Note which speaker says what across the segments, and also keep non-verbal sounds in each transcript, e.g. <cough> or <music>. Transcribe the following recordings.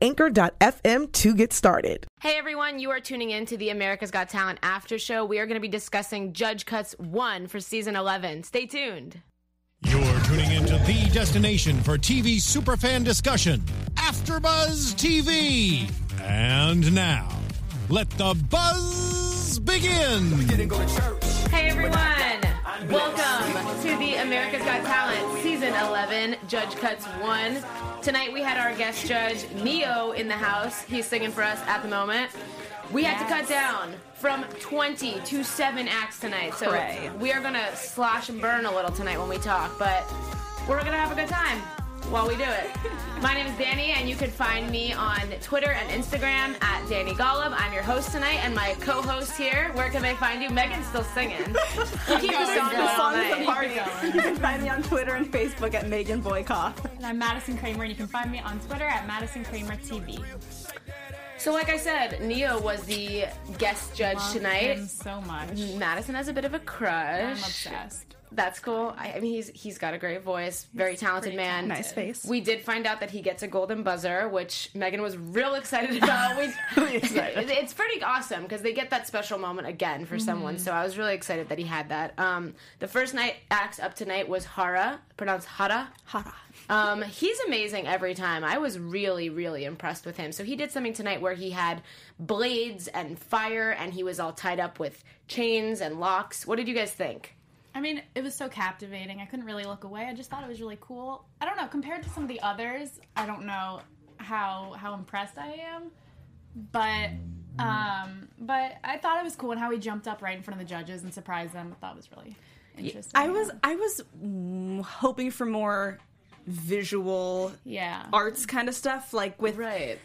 Speaker 1: anchor.fm to get started.
Speaker 2: Hey everyone, you are tuning in to the America's Got Talent after show. We are going to be discussing Judge Cuts 1 for season 11. Stay tuned.
Speaker 3: You're tuning into the destination for TV superfan discussion, After Buzz TV. And now, let the buzz begin.
Speaker 2: Hey everyone, welcome to the America's Got Talent season 11, Judge Cuts 1. Tonight we had our guest judge, Ne-Yo, in the house. He's singing for us at the moment. We had to cut down from 20 to 7 acts tonight. So
Speaker 4: Hooray.
Speaker 2: we are going to slash and burn a little tonight when we talk, but we're going to have a good time while we do it. <laughs> My name is Dani, and you can find me on Twitter and Instagram at Dani Golub. I'm your host tonight, and my co-host here. Where can they find you? Megan's still singing. <laughs> We'll keep the song going
Speaker 4: The song is a party. You can find me on Twitter and Facebook at Megan Boykoff.
Speaker 5: And I'm Madison Cramer, and you can find me on Twitter at Madison Cramer TV.
Speaker 2: So, like I said, Ne-Yo was the guest judge
Speaker 5: Love
Speaker 2: tonight.
Speaker 5: him so much.
Speaker 2: Madison has a bit of a crush.
Speaker 5: I'm obsessed.
Speaker 2: That's cool. I, I mean, he's he's got a great voice, very talented man.
Speaker 4: Nice face.
Speaker 2: We did find out that he gets a golden buzzer, which Megan was real excited about. <laughs> We,
Speaker 4: excited.
Speaker 2: it's pretty awesome because they get that special moment again for someone.
Speaker 5: Mm-hmm.
Speaker 2: So I was really excited that he had that. Um, the first night acts up tonight was Hara, pronounced Hara.
Speaker 4: Hara.
Speaker 2: Um, he's amazing every time. I was really, really impressed with him. So he did something tonight where he had blades and fire, and he was all tied up with chains and locks. What did you guys think?
Speaker 5: I mean, it was so captivating. I couldn't really look away. I just thought it was really cool. I don't know, compared to some of the others, I don't know how how impressed I am. But um but I thought it was cool and how he jumped up right in front of the judges and surprised them. I thought it was really interesting.
Speaker 4: I was I was hoping for more visual
Speaker 5: yeah.
Speaker 4: arts kind of stuff, like with
Speaker 2: Right.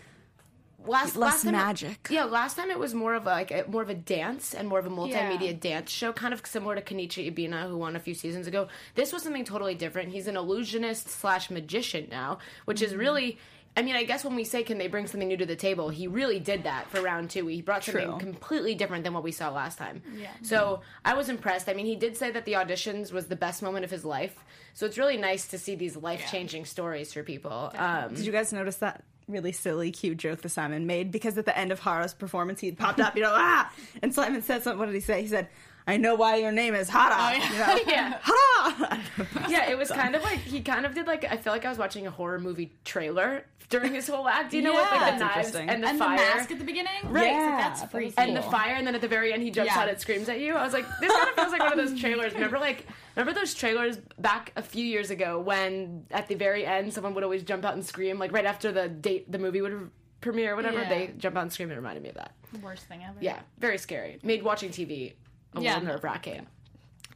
Speaker 2: Last,
Speaker 4: Less
Speaker 2: last time it-
Speaker 4: magic.
Speaker 2: yeah, last time it was more of a, like a, more of a dance and more of a multimedia
Speaker 5: Yeah.
Speaker 2: dance show, kind of similar to Kenichi Ebina, who won a few seasons ago. This was something totally different. He's an illusionist slash magician now, which
Speaker 4: Mm-hmm.
Speaker 2: is really. I mean, I guess when we say can they bring something new to the table, he really did that for round two. He brought something
Speaker 4: True.
Speaker 2: completely different than what we saw last time.
Speaker 5: Yeah.
Speaker 2: So I was impressed. I mean, he did say that the auditions was the best moment of his life. So it's really nice to see these life changing stories for people. Um,
Speaker 4: Did you guys notice that really silly, cute joke that Simon made? Because at the end of Hara's performance, he popped up, you know, ah! And Simon said something. What did he say? He said, I know why your name is Hara. Oh, you <laughs> know?
Speaker 2: yeah.
Speaker 4: Hara! <laughs>
Speaker 2: yeah, it was kind of like he kind of did like I feel like I was watching a horror movie trailer during his whole act. You know, with like the knives and the
Speaker 5: and
Speaker 2: fire.
Speaker 5: the mask at the beginning?
Speaker 2: Right.
Speaker 5: It's like,
Speaker 4: Yeah,
Speaker 5: that's
Speaker 4: that
Speaker 5: pretty
Speaker 4: was
Speaker 2: and the fire, and then at the very end, he jumps
Speaker 5: Yeah.
Speaker 2: out and screams at you. I was like, this kind of feels like one of those trailers. Remember, like, remember those trailers back a few years ago when at the very end, someone would always jump out and scream, like right after the date, the movie would premiere or whatever.
Speaker 5: Yeah.
Speaker 2: They jump out and scream. It reminded me of that.
Speaker 5: Worst thing ever.
Speaker 2: Yeah, very scary. Made watching TV a
Speaker 5: Yeah.
Speaker 2: little nerve wracking.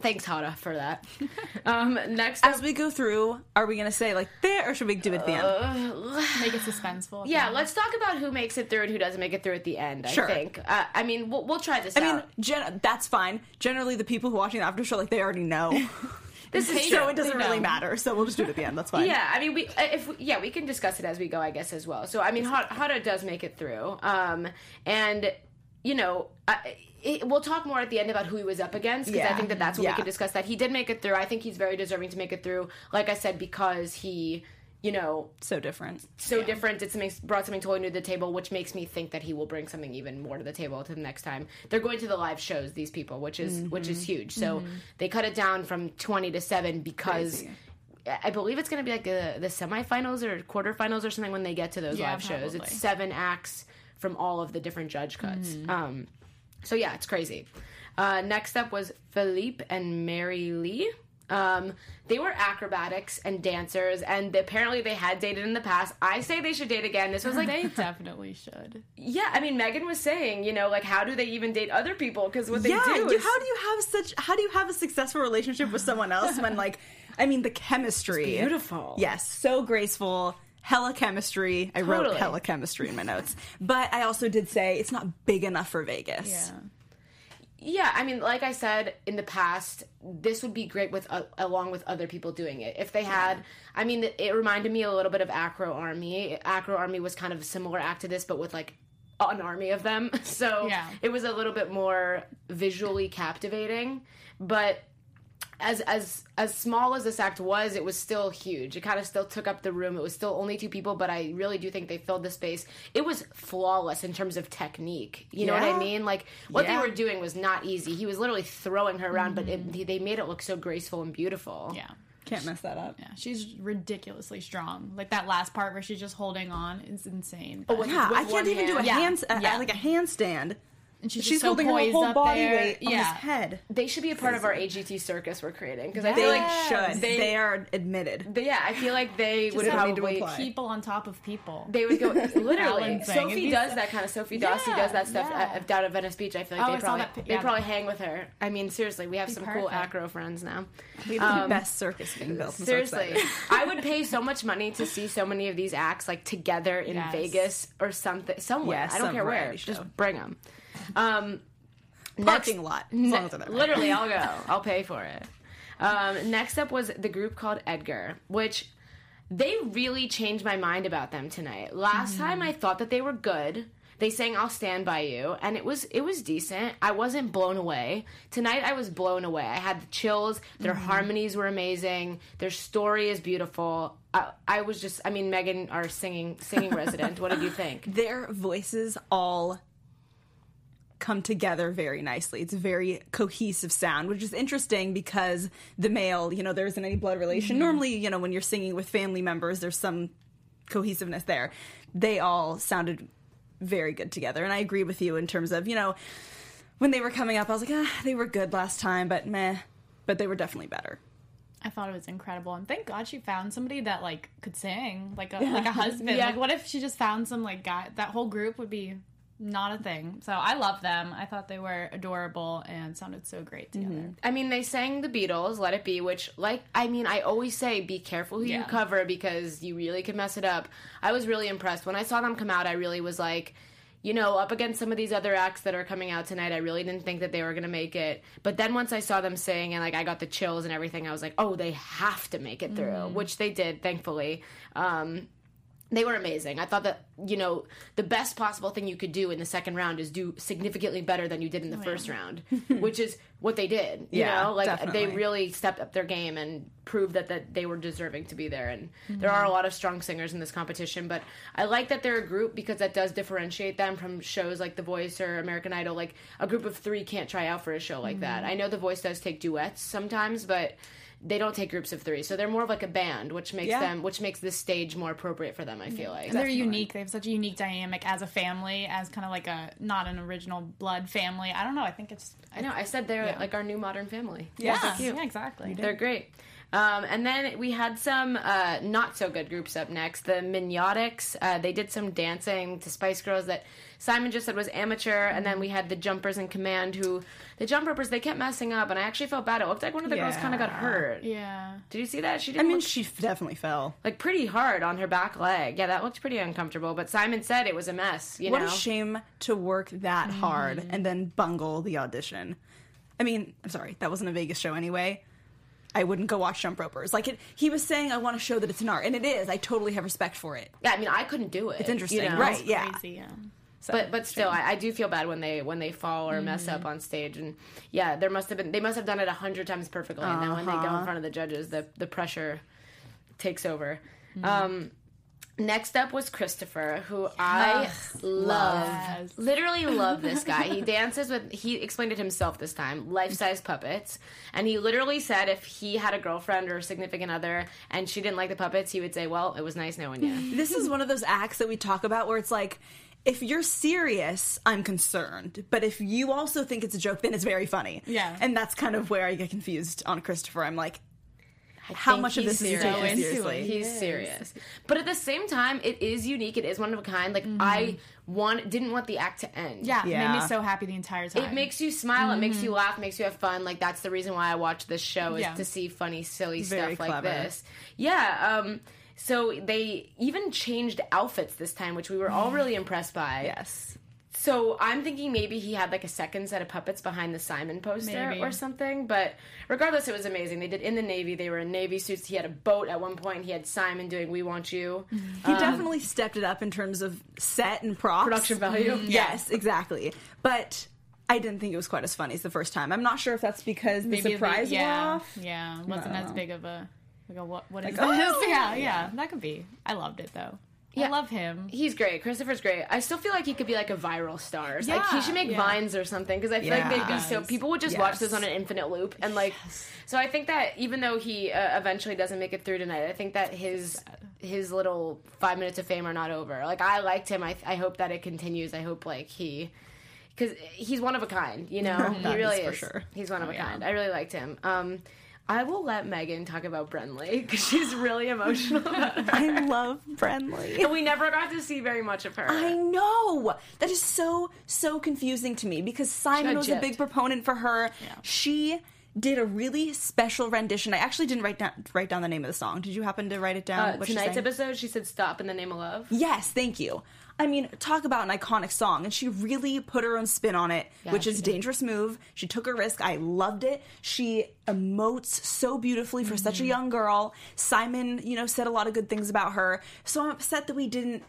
Speaker 2: Thanks, Hara, for that. <laughs> Um, next up,
Speaker 4: As we go through, are we going to say like there, or should we do it at the end?
Speaker 5: Make it suspenseful.
Speaker 2: Yeah, let's talk about who makes it through and who doesn't make it through at the end. I think. Uh, I mean, we'll, we'll try this
Speaker 4: I
Speaker 2: out.
Speaker 4: mean, gen- that's fine. Generally, the people who are watching the after show, like, they already know. <laughs>
Speaker 2: this is
Speaker 4: so
Speaker 2: true.
Speaker 4: it doesn't really matter. So we'll just do it at the end. That's fine.
Speaker 2: Yeah, I mean, we uh, if we, yeah, we can discuss it as we go, I guess as well. So I mean, Hara Hara does make it through, um, and you know. I, it, we'll talk more at the end about who he was up against because I think that that's when
Speaker 4: Yeah.
Speaker 2: we can discuss that. He did make it through. I think he's very deserving to make it through. Like I said, because he, you know,
Speaker 4: So different.
Speaker 2: so different. It's something, brought something totally new to the table, which makes me think that he will bring something even more to the table to the next time. They're going to the live shows, these people, which is which is mm-hmm. huge. So mm-hmm. they cut it down from twenty to seven because.
Speaker 4: Crazy.
Speaker 2: I believe it's going to be like the, the semifinals or quarterfinals or something when they get to those
Speaker 5: Yeah,
Speaker 2: live shows. It's seven acts from all of the different judge cuts. Mm-hmm. Um, so yeah, it's crazy. Uh, next up was Philippe and Mary Lee. Um, they were acrobatics and dancers, and apparently they had dated in the past. I say they should date again. This was like,
Speaker 5: they definitely should.
Speaker 2: yeah. I mean, Megan was saying, you know, like how do they even date other people? Because what they
Speaker 4: yeah,
Speaker 2: do
Speaker 4: you,
Speaker 2: is
Speaker 4: how do you have such? How do you have a successful relationship with someone else when, like, I mean, the chemistry,
Speaker 2: beautiful.
Speaker 4: Yes, so graceful. Hella chemistry. I wrote
Speaker 2: Totally.
Speaker 4: hella chemistry in my notes, but I also did say it's not big enough for Vegas.
Speaker 5: Yeah.
Speaker 2: Yeah, I mean, like I said in the past, this would be great with uh, along with other people doing it. If they had, I mean, it, it reminded me a little bit of Acro Army. Acro Army was kind of a similar act to this, but with like an army of them. <laughs> So
Speaker 5: Yeah.
Speaker 2: it was a little bit more visually captivating. But as as as small as this act was, it was still huge. It kind of still took up the room. It was still only two people, but I really do think they filled the space. It was flawless in terms of technique. You know what I mean? Like what
Speaker 4: Yeah.
Speaker 2: they were doing was not easy. He was literally throwing her around, but it, they made it look so graceful and beautiful.
Speaker 5: Yeah.
Speaker 4: Can't mess that up.
Speaker 5: Yeah, she's ridiculously strong. Like that last part where she's just holding on is insane.
Speaker 2: with-
Speaker 4: Yeah,
Speaker 2: with
Speaker 4: I can't
Speaker 2: one
Speaker 4: even do a
Speaker 2: hand.
Speaker 5: Yeah.
Speaker 4: hand, uh,
Speaker 5: Yeah.
Speaker 4: like a handstand.
Speaker 5: And she's,
Speaker 4: She's
Speaker 5: just so
Speaker 4: holding her whole body
Speaker 5: there.
Speaker 4: weight on
Speaker 5: yeah.
Speaker 4: his head.
Speaker 2: They should be a part of our AGT circus we're creating because I feel like
Speaker 4: should.
Speaker 2: They-
Speaker 4: They, are admitted.
Speaker 2: they- yeah, I feel like they would
Speaker 4: have me to
Speaker 2: probably.
Speaker 5: People on top of people.
Speaker 2: They would go <laughs> literally.
Speaker 5: Balancing.
Speaker 2: Sophie does
Speaker 5: so-
Speaker 2: that kind of. Sophie Dossi
Speaker 5: Yeah,
Speaker 2: does that stuff
Speaker 5: yeah.
Speaker 2: at, down at Venice Beach. I feel like
Speaker 5: Oh,
Speaker 2: they
Speaker 5: I
Speaker 2: probably
Speaker 5: that pi-
Speaker 2: they probably hang with her. I mean, seriously, we have
Speaker 5: Be
Speaker 2: some cool acro friends now.
Speaker 4: We have the um, best circus being built. I'm so
Speaker 2: Seriously,
Speaker 4: excited. <laughs>
Speaker 2: I would pay so much money to see so many of these acts like together in
Speaker 5: Yes.
Speaker 2: Vegas or something somewhere.
Speaker 4: Yeah,
Speaker 2: I don't
Speaker 4: some
Speaker 2: care where.
Speaker 4: show.
Speaker 2: Just bring them. Um,
Speaker 4: Parking lot.
Speaker 2: Ne-
Speaker 4: as they're there.
Speaker 2: literally, I'll go. <laughs> I'll pay for it. Um, next up was the group called Edgar, which they really changed my mind about them tonight. Last
Speaker 4: Mm-hmm.
Speaker 2: time I thought that they were good. They sang "I'll Stand by You," and it was it was decent. I wasn't blown away. Tonight, I was blown away. I had the chills. Their
Speaker 4: Mm-hmm.
Speaker 2: harmonies were amazing. Their story is beautiful. I, I was just, I mean, Megan, our singing singing <laughs> resident. What did you think?
Speaker 4: their voices all come together very nicely. It's a very cohesive sound, which is interesting because the male, you know, there isn't any blood relation. Normally, you know, when you're singing with family members, there's some cohesiveness there. They all sounded very good together. And I agree with you in terms of, you know, when they were coming up, I was like, ah, they were good last time, but meh. But they were definitely better.
Speaker 5: I thought it was incredible, and thank God she found somebody that like could sing, like a like a husband.
Speaker 2: Yeah.
Speaker 5: Like, what if she just found some like guy? That whole group would be not a thing. So I love them. I thought they were adorable and sounded so great together.
Speaker 2: I mean, they sang the Beatles, "Let It Be," which, like, I mean, I always say, be careful who you cover because you really can mess it up. I was really impressed when I saw them come out. I really was like, you know, up against some of these other acts that are coming out tonight, I really didn't think that they were gonna make it. But then once I saw them sing and like I got the chills and everything, I was like, oh, they have to make it through, which they did, thankfully. Um, they were amazing. I thought that you know the best possible thing you could do in the second round is do significantly better than you did in the oh, first round, <laughs> which is what they did. You
Speaker 4: Yeah,
Speaker 2: know, like
Speaker 4: definitely.
Speaker 2: they really stepped up their game and proved that that they were deserving to be there. And mm-hmm. there are a lot of strong singers in this competition, but I like that they're a group because that does differentiate them from shows like The Voice or American Idol. Like a group of three can't try out for a show like that. Mm-hmm. I know The Voice does take duets sometimes, but they don't take groups of three, so they're more of like a band, which makes
Speaker 4: Yeah.
Speaker 2: them, which makes this stage more appropriate for them. I feel like
Speaker 5: And they're unique. They have such a unique dynamic as a family, as kind of like a not an original blood family. I don't know. I think it's.
Speaker 2: I know. I said they're
Speaker 5: Yeah.
Speaker 2: like our new modern family.
Speaker 5: Yeah, yeah, exactly.
Speaker 2: They're great. Um, and then we had some uh, not so good groups up next. The Mignotics. Uh, they did some dancing to Spice Girls that Simon just said was amateur. And then we had the Jumpers in Command, who the Jump Ropers they kept messing up, and I actually felt bad. It looked like one of the girls kind of got hurt.
Speaker 5: Yeah.
Speaker 2: Did you see that? She
Speaker 4: I
Speaker 2: didn't
Speaker 4: mean,
Speaker 2: look,
Speaker 4: she definitely fell.
Speaker 2: like pretty hard on her back leg. Yeah, that looked pretty uncomfortable. But Simon said it was a mess. You
Speaker 4: What
Speaker 2: know.
Speaker 4: a shame to work that hard and then bungle the audition. I mean, I'm sorry, that wasn't a Vegas show anyway. I wouldn't go watch Jump Ropers. Like it, he was saying, I want to show that it's an art, and it is. I totally have respect for it.
Speaker 2: yeah, I mean, I couldn't do it.
Speaker 4: It's interesting,
Speaker 2: you know?
Speaker 4: right? Yeah,
Speaker 5: Crazy. Yeah.
Speaker 4: So,
Speaker 2: but but still, I, I do feel bad when they when they fall or mess
Speaker 4: Mm-hmm.
Speaker 2: up on stage, and yeah, there must have been they must have done it a hundred times perfectly, and then when they go
Speaker 4: Uh-huh.
Speaker 2: in front of the judges, the the pressure takes over.
Speaker 4: Mm-hmm.
Speaker 2: Um, next up was Christopher, who I love,
Speaker 5: Yes.
Speaker 2: literally love this <laughs> guy. he dances with he explained it himself this time, life size puppets, and he literally said if he had a girlfriend or a significant other and she didn't like the puppets, he would say, "Well, it was nice knowing you." <laughs>
Speaker 4: this is one of those acts that we talk about where it's like, if you're serious, I'm concerned. But if you also think it's a joke, then it's very funny.
Speaker 5: Yeah.
Speaker 4: and that's kind of where I get confused on Christopher. I'm like, how much of this is you
Speaker 2: serious.
Speaker 4: taking
Speaker 5: So into
Speaker 4: seriously?
Speaker 2: He's
Speaker 5: is.
Speaker 2: serious, but at the same time, it is unique. It is one of a kind. Like I want, didn't want the act to end.
Speaker 5: Yeah,
Speaker 4: Yeah.
Speaker 5: made me so happy the entire time.
Speaker 2: It makes you smile. It makes you laugh. Makes you have fun. Like that's the reason why I watch this show is
Speaker 5: Yeah.
Speaker 2: to see funny, silly
Speaker 4: Very
Speaker 2: stuff like this. Yeah. Um, so they even changed outfits this time, which we were all <sighs> really impressed by.
Speaker 4: Yes.
Speaker 2: So I'm thinking maybe he had like a second set of puppets behind the Simon poster
Speaker 5: Maybe.
Speaker 2: or something. But regardless, it was amazing. They did in the Navy. They were in Navy suits. He had a boat at one point. He had Simon doing "We Want You." Mm-hmm.
Speaker 4: He um, definitely stepped it up in terms of set and props.
Speaker 2: Production value. Mm-hmm.
Speaker 4: Yes, exactly. But I didn't think it was quite as funny as the first time. I'm not sure if that's because the
Speaker 5: Maybe
Speaker 4: surprise
Speaker 5: yeah,
Speaker 4: wore off.
Speaker 5: Yeah, wasn't as big of a like a what what is
Speaker 4: Like,
Speaker 5: this? <laughs>
Speaker 4: oh!
Speaker 5: yeah, yeah, that could be. I loved it though.
Speaker 2: Yeah.
Speaker 5: I love him.
Speaker 2: He's great. Christopher's great. I still feel like he could be like a viral star. like he should make
Speaker 5: yeah.
Speaker 2: vines or something because I feel like they'd be so people would just watch this on an infinite loop and like. So I think that even though he uh, eventually doesn't make it through tonight, I think that his his little five minutes of fame are not over. Like I liked him. I I hope that it continues. I hope like he. Because he's one of a kind, you know. <laughs> he really
Speaker 4: is sure.
Speaker 2: He's one of a
Speaker 5: yeah.
Speaker 2: kind. I really liked him. Um, I will let Megan talk about Brennley because she's really emotional. about. <laughs>
Speaker 4: I love Brennley.
Speaker 2: And we never got to see very much of her.
Speaker 4: I know. That is so so confusing to me because Simon was a big proponent for her. Yeah. She did a really special rendition. I actually didn't write down write down the name of the song. Did you happen to write it down?
Speaker 2: Uh, tonight's episode, she said "Stop" in the name of love.
Speaker 4: Yes, thank you. I mean, talk about an iconic song, and she really put her own spin on it, which is a dangerous move. She took a risk. I loved it. She emotes so beautifully for such a mm-hmm. young girl. Simon, you know, said a lot of good things about her. So I'm upset that we didn't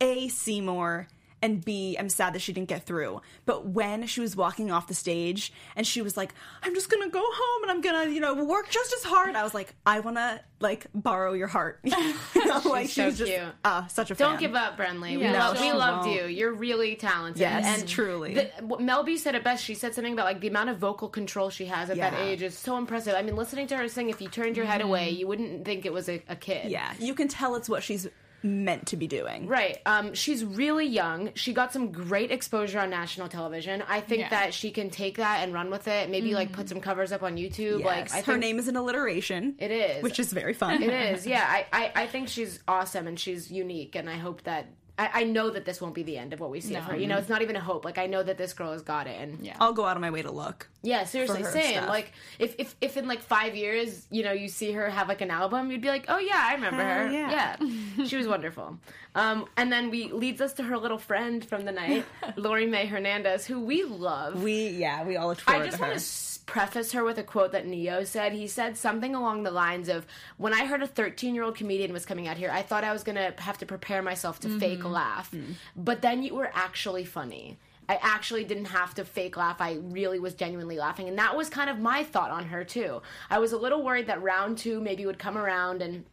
Speaker 4: a see more. And B, I'm sad that she didn't get through. But when she was walking off the stage and she was like, I'm just gonna go home and I'm gonna, you know, work just as hard, I was like, I wanna, like, borrow your heart. <laughs> you know, <laughs> like,
Speaker 2: so
Speaker 4: she's just,
Speaker 2: cute.
Speaker 4: uh, such a fan.
Speaker 2: Don't give up, Brennley. We,
Speaker 5: Yeah.
Speaker 2: love,
Speaker 4: No,
Speaker 2: we loved
Speaker 4: won't.
Speaker 2: you. You're really talented.
Speaker 4: Yes,
Speaker 2: and
Speaker 4: truly.
Speaker 2: The, Mel B said it best. She said something about like the amount of vocal control she has at that age is so impressive. I mean, listening to her sing, if you turned your head away,
Speaker 4: Mm-hmm.
Speaker 2: you wouldn't think it was a, a kid.
Speaker 4: Yeah, you can tell it's what she's meant to be doing.
Speaker 2: Right. Um, she's really young. She got some great exposure on national television. I think
Speaker 5: Yeah.
Speaker 2: that she can take that and run with it. Maybe like put some covers up on YouTube. Like I
Speaker 4: her
Speaker 2: think
Speaker 4: name is an alliteration.
Speaker 2: It is.
Speaker 4: which is very fun.
Speaker 2: It <laughs> is, yeah. I, I, I think she's awesome and she's unique, and I hope that I, I know that this won't be the end of what we see of her. You know, it's not even a hope. Like I know that this girl has got it, and
Speaker 5: Yeah.
Speaker 4: I'll go out of my way to look.
Speaker 2: yeah, seriously, same.
Speaker 4: stuff.
Speaker 2: Like if, if if in like five years, you know, you see her have like an album, you'd be like, oh yeah, I remember
Speaker 4: Hell
Speaker 2: her.
Speaker 4: yeah.
Speaker 2: Yeah, she was wonderful. Um, and then we leads us to her little friend from the night, <laughs> Lori Mae Hernandez, who we love.
Speaker 4: We yeah, we all look forward
Speaker 2: I just
Speaker 4: to
Speaker 2: want
Speaker 4: her.
Speaker 2: to s- preface her with a quote that Ne-Yo said. He said something along the lines of, "When I heard a 13 year old comedian was coming out here, I thought I was gonna have to prepare myself to mm-hmm. fake laugh, mm. but then you were actually funny." I actually didn't have to fake laugh. I really was genuinely laughing. And that was kind of my thought on her, too. I was a little worried that round two maybe would come around and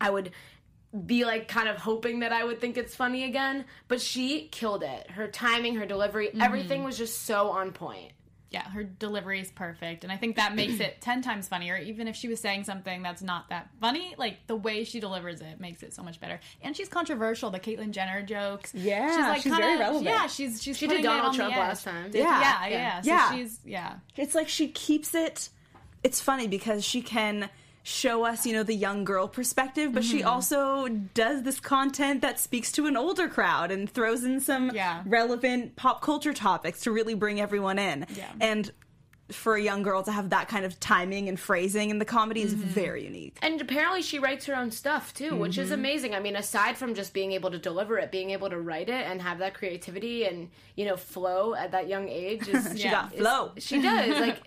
Speaker 2: I would be like kind of hoping that I would think it's funny again, but she killed it. Her timing, her delivery, mm-hmm. everything was just so on point.
Speaker 5: Yeah, her delivery is perfect, and I think that makes it <clears throat> ten times funnier. Even if she was saying something that's not that funny, like the way she delivers it makes it so much better. And she's controversial. The Caitlyn Jenner jokes.
Speaker 4: Yeah, she's
Speaker 5: kinda-
Speaker 4: very relevant.
Speaker 5: Yeah, she's she's
Speaker 2: She
Speaker 5: putting
Speaker 2: did
Speaker 5: it
Speaker 2: Donald
Speaker 5: on
Speaker 2: Trump last time.
Speaker 5: Did-
Speaker 4: Yeah.
Speaker 5: yeah,
Speaker 2: Yeah.
Speaker 5: yeah. So
Speaker 4: Yeah.
Speaker 5: she's yeah.
Speaker 4: It's like she keeps it. It's funny because she can show us, you know, the young girl perspective, but
Speaker 5: Mm-hmm.
Speaker 4: she also does this content that speaks to an older crowd and throws in some
Speaker 5: Yeah.
Speaker 4: relevant pop culture topics to really bring everyone in.
Speaker 5: Yeah.
Speaker 4: And for a young girl to have that kind of timing and phrasing in the comedy
Speaker 5: Mm-hmm.
Speaker 4: is very unique.
Speaker 2: And apparently she writes her own stuff too, which is amazing. I mean, aside from just being able to deliver it, being able to write it and have that creativity and, you know, flow at that young age is <laughs>
Speaker 4: She
Speaker 5: Yeah.
Speaker 4: got flow.
Speaker 2: She does. <laughs> Like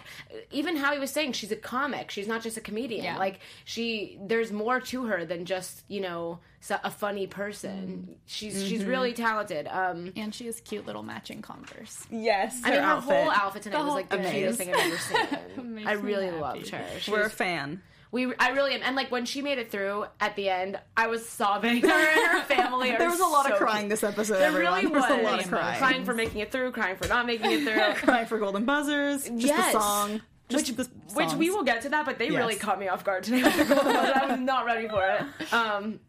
Speaker 2: even Howie was saying, she's a comic. She's not just a comedian.
Speaker 5: Yeah.
Speaker 2: Like she there's more to her than just, you know, a funny person. She's she's really talented. Um
Speaker 5: And she has cute little matching Converse.
Speaker 4: Yes,
Speaker 2: I mean, her whole outfit tonight
Speaker 5: The
Speaker 2: was like the
Speaker 5: thing.
Speaker 2: cutest thing I've ever seen. <laughs> I really
Speaker 5: happy.
Speaker 2: loved her. She
Speaker 4: We're a fan.
Speaker 2: we, I really am, and like when she made it through at the end, I was sobbing. <laughs> Her and her family. Are
Speaker 4: There was a lot
Speaker 2: so
Speaker 4: of crying
Speaker 2: cute.
Speaker 4: this episode.
Speaker 2: There
Speaker 4: everyone.
Speaker 2: really
Speaker 4: there
Speaker 2: was.
Speaker 4: was a lot of crying.
Speaker 2: Crying for making it through, crying for not making it through. <laughs>
Speaker 4: crying for golden buzzers. Just
Speaker 2: Yes.
Speaker 4: the song. Just
Speaker 2: which, which we will get to that, but they
Speaker 4: Yes.
Speaker 2: really caught me off guard today. with the Golden Buzzer. I was not ready for it. Um,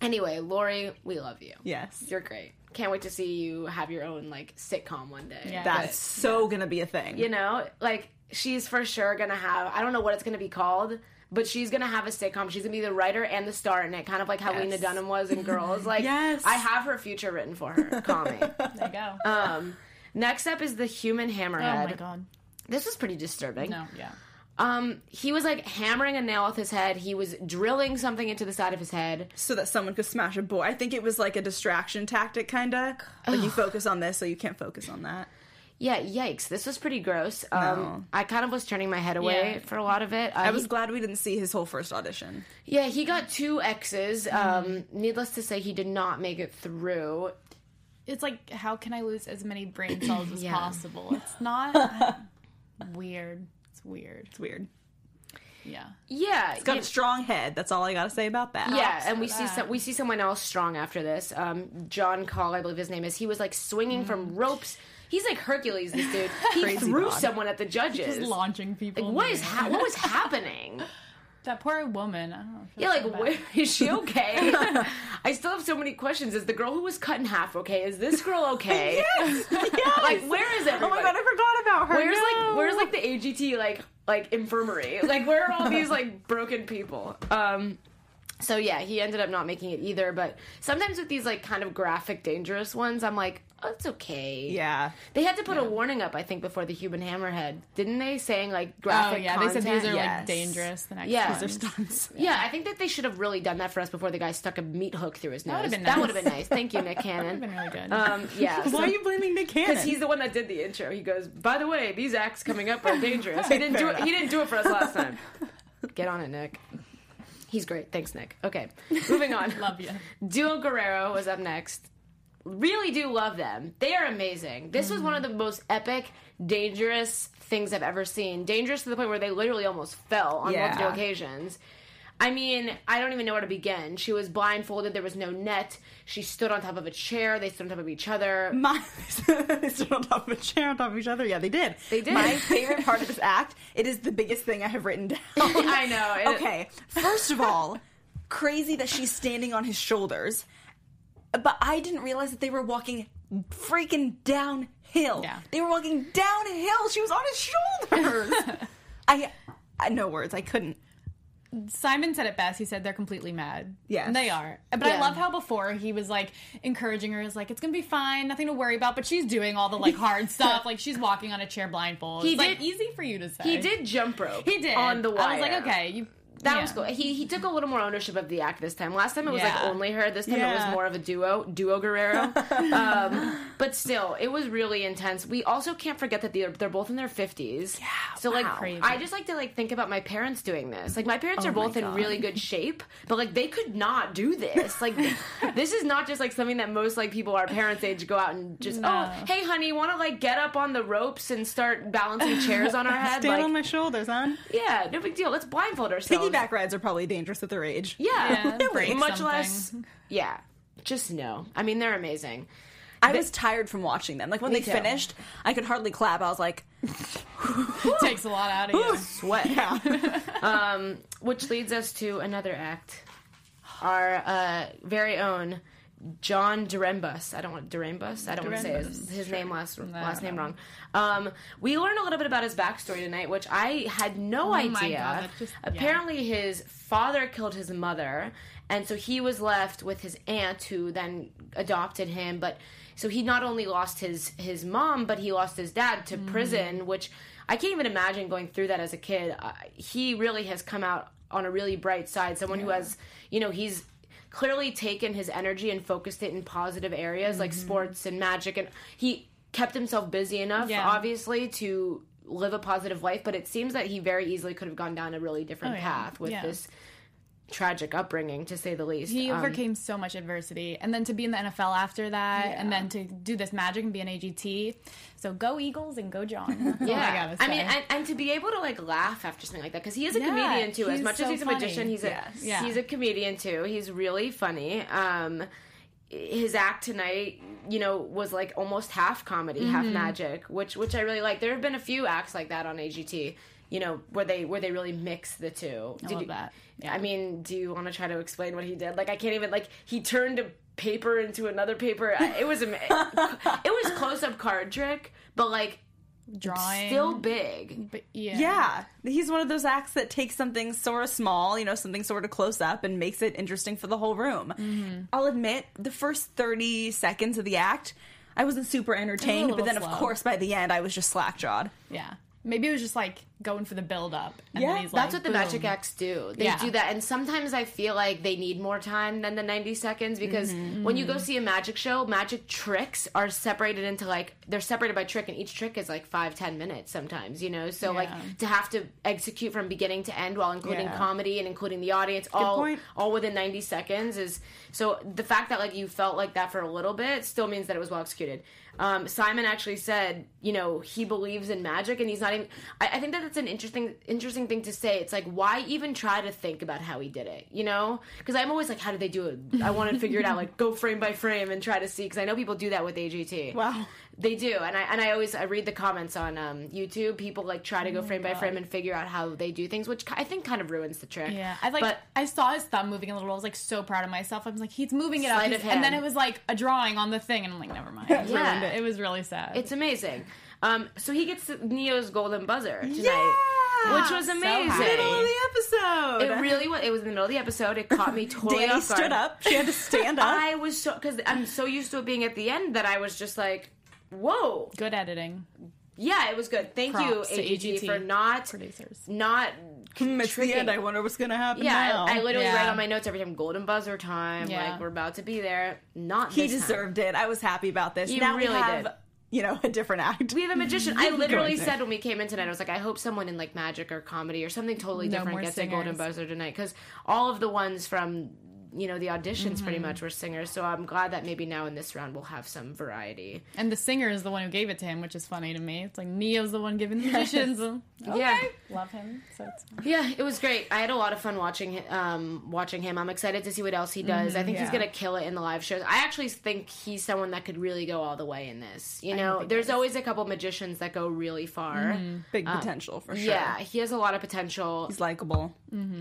Speaker 2: anyway, Lori, we love you.
Speaker 4: Yes.
Speaker 2: You're great. Can't wait to see you have your own like sitcom one day.
Speaker 5: Yeah.
Speaker 4: That's so gonna be a thing.
Speaker 2: you know, like she's for sure gonna have. I don't know what it's gonna be called. But she's gonna have a sitcom. She's gonna be the writer and the star in it, kind of like how
Speaker 4: Yes.
Speaker 2: Lena Dunham was in Girls. <laughs> Like,
Speaker 4: Yes.
Speaker 2: I have her future written for her. Call <laughs> me.
Speaker 5: There you go.
Speaker 2: Um, next up is the Human Hammerhead.
Speaker 5: oh my god.
Speaker 2: This was pretty disturbing.
Speaker 5: No, yeah.
Speaker 2: Um, he was like hammering a nail with his head. He was drilling something into the side of his head.
Speaker 4: so that someone could smash a boy. I think it was like a distraction tactic, kind of. Like you focus on this, so you can't focus on that.
Speaker 2: Yeah, yikes! This was pretty gross. Um,
Speaker 4: No.
Speaker 2: I kind of was turning my head away
Speaker 5: Yeah.
Speaker 2: for a lot of it. Uh,
Speaker 4: I was
Speaker 2: he-
Speaker 4: glad we didn't see his whole first audition.
Speaker 2: yeah, he got two X's. Um, needless to say, he did not make it through.
Speaker 5: It's like, how can I lose as many brain <clears throat> cells as
Speaker 2: Yeah.
Speaker 5: possible? It's not <laughs> weird. It's weird.
Speaker 4: It's weird.
Speaker 5: Yeah.
Speaker 2: Yeah,
Speaker 4: It's got
Speaker 2: you-
Speaker 4: a strong head. That's all I got to say about that.
Speaker 2: Yeah, and
Speaker 5: for
Speaker 2: we see some, we see someone else strong after this. Um, Jon Call, I believe his name is. He was like swinging from ropes. He's like Hercules. This dude. <laughs> He threw
Speaker 4: God.
Speaker 2: someone at the judges.
Speaker 5: Just launching people.
Speaker 2: Like,
Speaker 5: in
Speaker 2: what
Speaker 5: the
Speaker 2: is
Speaker 5: air.
Speaker 2: ha- what was <laughs> happening?
Speaker 5: That poor woman? I don't know.
Speaker 2: Yeah, like where is she <laughs> okay? <laughs> I still have so many questions. Is the girl who was cut in half okay? Is this girl okay? <laughs>
Speaker 4: yes.
Speaker 2: Like where is
Speaker 4: it?
Speaker 2: Oh
Speaker 4: my god, I forgot about her.
Speaker 2: Where's
Speaker 4: No.
Speaker 2: like where's like the AGT like like infirmary? Like where are all these like broken people? Um so yeah, he ended up not making it either, but sometimes with these like kind of graphic dangerous ones, I'm like, oh, it's okay.
Speaker 4: Yeah.
Speaker 2: They had to put a warning up, I think, before the human hammerhead, didn't they? Saying like graphic.
Speaker 5: Oh
Speaker 2: graphic.
Speaker 5: yeah, they said these are
Speaker 2: content?
Speaker 5: like dangerous. The next
Speaker 2: Yeah. These
Speaker 4: They're stunts. <laughs>
Speaker 2: Yeah, I think that they should have really done that for us before the guy stuck a meat hook through his nose.
Speaker 5: would've been
Speaker 2: That
Speaker 5: nice.
Speaker 2: would have been nice. Thank you, Nick <laughs> Cannon.
Speaker 5: that Would have
Speaker 2: Cannon.
Speaker 5: been really good.
Speaker 2: Um, yeah. <laughs>
Speaker 4: Why are you blaming Nick Cannon?
Speaker 2: Because he's the one that did the intro. He goes, "By the way, these acts coming up are dangerous." He didn't do it. He didn't do it for us last time. Get on it, Nick. He's great. Thanks, Nick. Okay, moving on.
Speaker 5: Love you.
Speaker 2: Duo Guerrero was up next. Really do love them. They are amazing. This was one of the most epic, dangerous things I've ever seen. Dangerous to the point where they literally almost fell on
Speaker 4: Yeah.
Speaker 2: multiple occasions. I mean, I don't even know where to begin. She was blindfolded. There was no net. She stood on top of a chair. They stood on top of each other.
Speaker 4: My, <laughs> they stood on top of a chair on top of each other. Yeah, they did.
Speaker 2: They did.
Speaker 4: My <laughs> favorite part of this act, it is the biggest thing I have written down. <laughs>
Speaker 2: I know. It-
Speaker 4: okay, first of all, crazy that she's standing on his shoulders, but I didn't realize that they were walking freaking downhill.
Speaker 5: Yeah.
Speaker 4: They were walking downhill. She was on his shoulders. <laughs> I, I no words. I couldn't.
Speaker 5: Simon said it best. He said they're completely mad.
Speaker 4: Yeah,
Speaker 5: And they are. But
Speaker 2: Yeah.
Speaker 5: I love how before he was like encouraging her, is like, it's gonna be fine, nothing to worry about. But she's doing all the like <laughs> hard stuff. Like she's walking on a chair blindfold.
Speaker 2: He
Speaker 5: it's like
Speaker 2: did-
Speaker 5: easy for you to say.
Speaker 2: He did jump rope.
Speaker 5: He did.
Speaker 2: on the wire.
Speaker 5: I was like, okay, you.
Speaker 2: That
Speaker 5: yeah.
Speaker 2: was cool. He he took a little more ownership of the act this time. Last time it was like only her. This time it was more of a duo, duo Guerrero. <laughs> um, but still, it was really intense. We also can't forget that they're they're both in their fifties. Yeah. So like.
Speaker 5: Crazy.
Speaker 2: I just like to like think about my parents doing this. Like my parents are
Speaker 4: Oh my
Speaker 2: both in really good shape, but like they could not do this. Like <laughs> this is not just like something that most like people our parents' age go out and just
Speaker 5: No.
Speaker 2: oh hey honey want to like get up on the ropes and start balancing chairs on our <laughs> head.
Speaker 4: Stand
Speaker 2: like
Speaker 4: on my shoulders, huh?
Speaker 2: yeah, no big deal. Let's blindfold ourselves.
Speaker 4: Piggyback rides are probably dangerous at their age.
Speaker 2: Yeah, <laughs>
Speaker 5: Yeah, break
Speaker 2: much
Speaker 5: something.
Speaker 2: less. <laughs> Yeah, just no. I mean, they're amazing.
Speaker 4: I was tired from watching them. Like when
Speaker 2: Me
Speaker 4: they
Speaker 2: too.
Speaker 4: finished, I could hardly clap. I was like, <laughs> it
Speaker 5: takes a lot out of you.
Speaker 2: Sweat. Yeah. um, which leads us to another act. Our uh, very own Jon Dorenbos. I don't want Dorenbos. I don't want to say his, his name last last name wrong. Um, we learned a little bit about his backstory tonight, which I had no
Speaker 5: Oh
Speaker 2: idea.
Speaker 5: God, just- yeah.
Speaker 2: Apparently, his father killed his mother, and so he was left with his aunt, who then adopted him. But so he not only lost his his mom, but he lost his dad to
Speaker 5: Mm-hmm.
Speaker 2: prison, which I can't even imagine going through that as a kid. Uh, he really has come out on a really bright side. Someone who has, you know, he's clearly taken his energy and focused it in positive areas like
Speaker 5: Mm-hmm.
Speaker 2: sports and magic, and he kept himself busy enough,
Speaker 5: Yeah.
Speaker 2: obviously, to live a positive life. But it seems that he very easily could have gone down a really different
Speaker 5: Oh, yeah.
Speaker 2: path with
Speaker 5: Yeah.
Speaker 2: this tragic upbringing, to say the least.
Speaker 5: He
Speaker 2: Um,
Speaker 5: overcame so much adversity, and then to be in the NFL after that, and then to do this magic and be an AGT. So go Eagles and go John. <laughs> I
Speaker 2: Yeah,
Speaker 5: gotta
Speaker 2: I, mean, and, and to be able to like laugh after something like that because he is a
Speaker 5: Yeah,
Speaker 2: comedian too. As much as
Speaker 5: so
Speaker 2: he's a magician, he's a
Speaker 4: Yes.
Speaker 5: Yeah.
Speaker 2: he's a comedian too. He's really funny. Um, his act tonight, you know, was like almost half comedy, half
Speaker 5: Mm-hmm.
Speaker 2: magic, which which I really like. There have been a few acts like that on AGT. You know, where they where they really mix the two.
Speaker 5: I
Speaker 2: Did
Speaker 5: love
Speaker 2: you-
Speaker 5: that.
Speaker 2: I mean, do you want to try to explain what he did? Like, I can't even like he turned a paper into another paper. It was am- <laughs> it was close up card trick, but like
Speaker 5: Drawing.
Speaker 2: still big.
Speaker 5: But yeah.
Speaker 4: yeah, he's one of those acts that takes something sort of small, you know, something sort of close up, and makes it interesting for the whole room.
Speaker 5: Mm-hmm.
Speaker 4: I'll admit, the first thirty seconds of the act, I wasn't super entertained, but
Speaker 5: little
Speaker 4: then of course by the end, I was just slack jawed.
Speaker 5: Yeah. Maybe it was just like going for the build up. And
Speaker 4: Yeah,
Speaker 5: then he's
Speaker 2: That's
Speaker 5: like,
Speaker 2: what the
Speaker 5: boom.
Speaker 2: Magic Acts do. They
Speaker 5: Yeah.
Speaker 2: do that, and sometimes I feel like they need more time than the ninety seconds because
Speaker 5: Mm-hmm.
Speaker 2: when you go see a magic show, magic tricks are separated into like they're separated by trick, and each trick is like five ten minutes sometimes. You know, so like to have to execute from beginning to end while including
Speaker 5: Yeah.
Speaker 2: comedy and including the audience all
Speaker 4: point.
Speaker 2: all within ninety seconds is so the fact that like you felt like that for a little bit still means that it was well executed. Um, Simon actually said, you know, he believes in magic, and he's not even. I, I think that that's an interesting, interesting thing to say. It's like, why even try to think about how he did it? You know, because I'm always like, how did they do it? I want to figure it out, like go frame by frame and try to see. Because I know people do that with AGT.
Speaker 4: Wow.
Speaker 2: They do, and I and I always I read the comments on um, YouTube. People like try to go frame by frame and figure out how they do things, which I think kind of ruins the trick.
Speaker 5: Yeah, I like.
Speaker 2: But
Speaker 5: I saw his thumb moving a little. I was like so proud of myself. I was like, he's moving it up,
Speaker 2: Sleight
Speaker 5: He's- and then it was like a drawing on the thing, and I'm like, never mind. <laughs>
Speaker 2: Yeah.
Speaker 5: it. was really sad.
Speaker 2: It's amazing. Um, so he gets Ne-Yo's golden buzzer tonight,
Speaker 4: Yeah!
Speaker 2: which was amazing.
Speaker 5: happy.
Speaker 4: Middle of the episode.
Speaker 2: it really was. It was in the middle of the episode. It caught me <laughs> totally
Speaker 4: Dani
Speaker 2: off guard.
Speaker 4: stood up. She had to stand <laughs> up.
Speaker 2: I was so because I'm so used to it being at the end that I was just like, "Whoa,
Speaker 5: good editing.
Speaker 2: yeah, it was good." Thank
Speaker 5: Props
Speaker 2: you,
Speaker 5: to
Speaker 2: AGT,
Speaker 5: AGT
Speaker 2: for not
Speaker 5: Producers.
Speaker 2: not
Speaker 4: it's the
Speaker 2: tricking-
Speaker 4: end. I wonder what's gonna happen.
Speaker 2: Yeah,
Speaker 4: now.
Speaker 2: I, I literally
Speaker 5: Yeah.
Speaker 2: write on my notes every time golden buzzer time.
Speaker 5: Yeah.
Speaker 2: Like we're about to be there. Not
Speaker 4: he
Speaker 2: this time.
Speaker 4: deserved it. I was happy about this.
Speaker 2: He
Speaker 4: now
Speaker 2: really
Speaker 4: we have,
Speaker 2: did.
Speaker 4: you know, a different act.
Speaker 2: We have a magician. <laughs> I literally
Speaker 4: Going to.
Speaker 2: said when we came in tonight, I was like, I hope someone in like magic or comedy or something totally
Speaker 5: No
Speaker 2: different
Speaker 5: more
Speaker 2: gets a golden
Speaker 5: singers.
Speaker 2: buzzer tonight because all of the ones from you know the auditions
Speaker 5: Mm-hmm.
Speaker 2: pretty much were singers. So I'm glad that maybe now in this round we'll have some variety.
Speaker 5: And the singer is the one who gave it to him, which is funny to me. It's like Ne-Yo's the one giving the <laughs> magicians. okay.
Speaker 2: Yeah.
Speaker 5: love him. So it's
Speaker 2: Yeah, it was great. I had a lot of fun watching hi- um, watching him. I'm excited to see what else he does. I think he's
Speaker 5: Mm-hmm.
Speaker 2: gonna kill it in the live shows. I actually think he's someone that could really go all the way in this. You know, there's always a couple magicians that go really far.
Speaker 4: Big potential for sure.
Speaker 2: Yeah, he has a lot of potential.
Speaker 4: he's likable.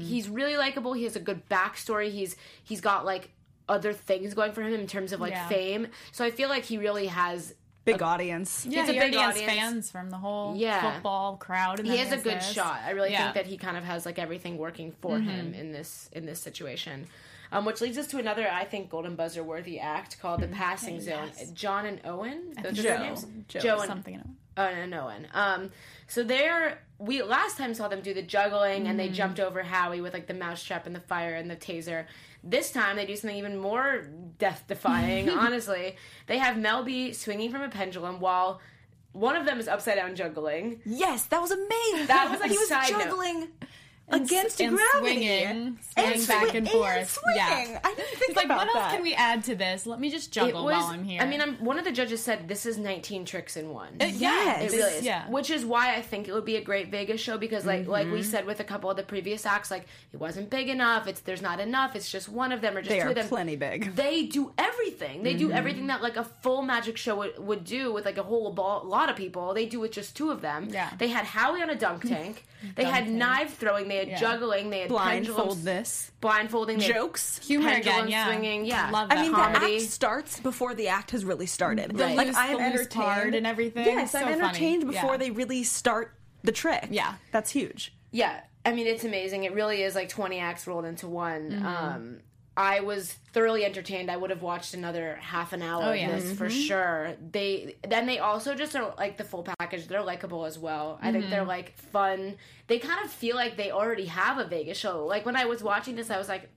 Speaker 2: He's really likable. He has a good backstory. He's he's got like other things going for him in terms of like
Speaker 5: Yeah.
Speaker 2: fame. So I feel like he really has.
Speaker 4: Big audience.
Speaker 5: yeah,
Speaker 2: It's a big
Speaker 5: already
Speaker 2: audience.
Speaker 5: fans from the whole
Speaker 2: Yeah.
Speaker 5: football crowd.
Speaker 2: He has a good
Speaker 5: this.
Speaker 2: shot. I really
Speaker 5: Yeah.
Speaker 2: think that he kind of has like everything working for him in this in this situation. Um, which leads us to another, I think, golden buzzer worthy act called the passing zone. John and Owen, those are their
Speaker 4: Joe.
Speaker 2: names.
Speaker 4: Joe.
Speaker 2: Joe and
Speaker 5: something. You know.
Speaker 2: uh, and Owen. Um, so they're we last time saw them do the juggling and
Speaker 5: Mm.
Speaker 2: they jumped over Howie with like the mousetrap and the fire and the taser. This time they do something even more death defying. <laughs> honestly, they have Mel B swinging from a pendulum while one of them is upside down juggling.
Speaker 4: Yes, that was amazing.
Speaker 2: That <laughs> was, like,
Speaker 4: he was
Speaker 2: side note.
Speaker 4: juggling against
Speaker 5: and
Speaker 4: gravity
Speaker 5: swinging, swinging back
Speaker 4: swing-
Speaker 5: and forth.
Speaker 4: And swinging.
Speaker 5: Yeah.
Speaker 4: I didn't think
Speaker 5: It's like,
Speaker 4: about
Speaker 5: what else can we add to this? Let me just
Speaker 2: It
Speaker 5: juggle
Speaker 2: was.
Speaker 5: while I'm here.
Speaker 2: I mean, I'm, one of the judges said this is 19 tricks in one.
Speaker 4: Yes.
Speaker 2: It really is.
Speaker 5: Yeah.
Speaker 2: Which is why I think it would be a great Vegas show because like like
Speaker 4: Mm-hmm.
Speaker 2: we said with a couple of the previous acts, like it wasn't big enough, it's there's not enough, it's just one of them or just
Speaker 4: They
Speaker 2: two
Speaker 4: are
Speaker 2: of them.
Speaker 4: plenty big.
Speaker 2: They do everything. They
Speaker 4: Mm-hmm.
Speaker 2: do everything that like a full magic show would, would do with like a whole ball, lot of people. They do with just two of them.
Speaker 5: Yeah.
Speaker 2: They had Howie on a dunk <laughs> tank. They had
Speaker 5: tank.
Speaker 2: knife throwing. They had
Speaker 5: Yeah.
Speaker 2: juggling. They had pendulums,
Speaker 4: Blindfold this.
Speaker 2: blindfolding. They
Speaker 4: Jokes.
Speaker 5: humor again. Yeah,
Speaker 2: swinging. Yeah.
Speaker 5: love
Speaker 4: I mean,
Speaker 2: comedy.
Speaker 4: the act starts before the act has really started.
Speaker 5: The
Speaker 4: like
Speaker 5: loose-
Speaker 4: I am
Speaker 5: the loose
Speaker 4: entertained
Speaker 5: part and everything.
Speaker 4: Yes,
Speaker 5: So
Speaker 4: I'm
Speaker 5: funny.
Speaker 4: entertained before
Speaker 5: Yeah.
Speaker 4: they really start the trick.
Speaker 5: Yeah.
Speaker 4: that's huge.
Speaker 2: Yeah, I mean it's amazing. It really is like 20 acts rolled into one.
Speaker 5: Mm-hmm.
Speaker 2: Um I was thoroughly entertained. I would have watched another half an hour
Speaker 5: Oh,
Speaker 2: of
Speaker 5: yeah.
Speaker 2: this for sure. They then they also just are like the full package. They're likable as well. I think they're
Speaker 5: Mm-hmm.
Speaker 2: like fun. They kind of feel like they already have a Vegas show. Like when I was watching this, I was like,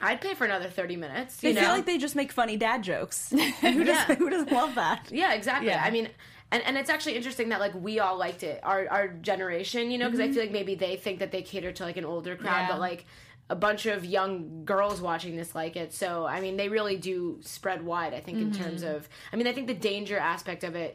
Speaker 2: I'd pay for another 30 minutes. You
Speaker 4: They
Speaker 2: know?
Speaker 4: feel like they just make funny dad jokes. <laughs> <laughs> who, does,
Speaker 2: Yeah. <laughs>
Speaker 4: who doesn't love that?
Speaker 2: Yeah, exactly.
Speaker 5: Yeah.
Speaker 2: I mean, and, and it's actually interesting that like we all liked it, our our generation, you know, because I feel like maybe they think that they cater to like an older crowd,
Speaker 5: Yeah.
Speaker 2: but like a bunch of young girls watching this like it. So I mean, they really do spread wide. I think in terms of, I mean, I think the danger aspect of it.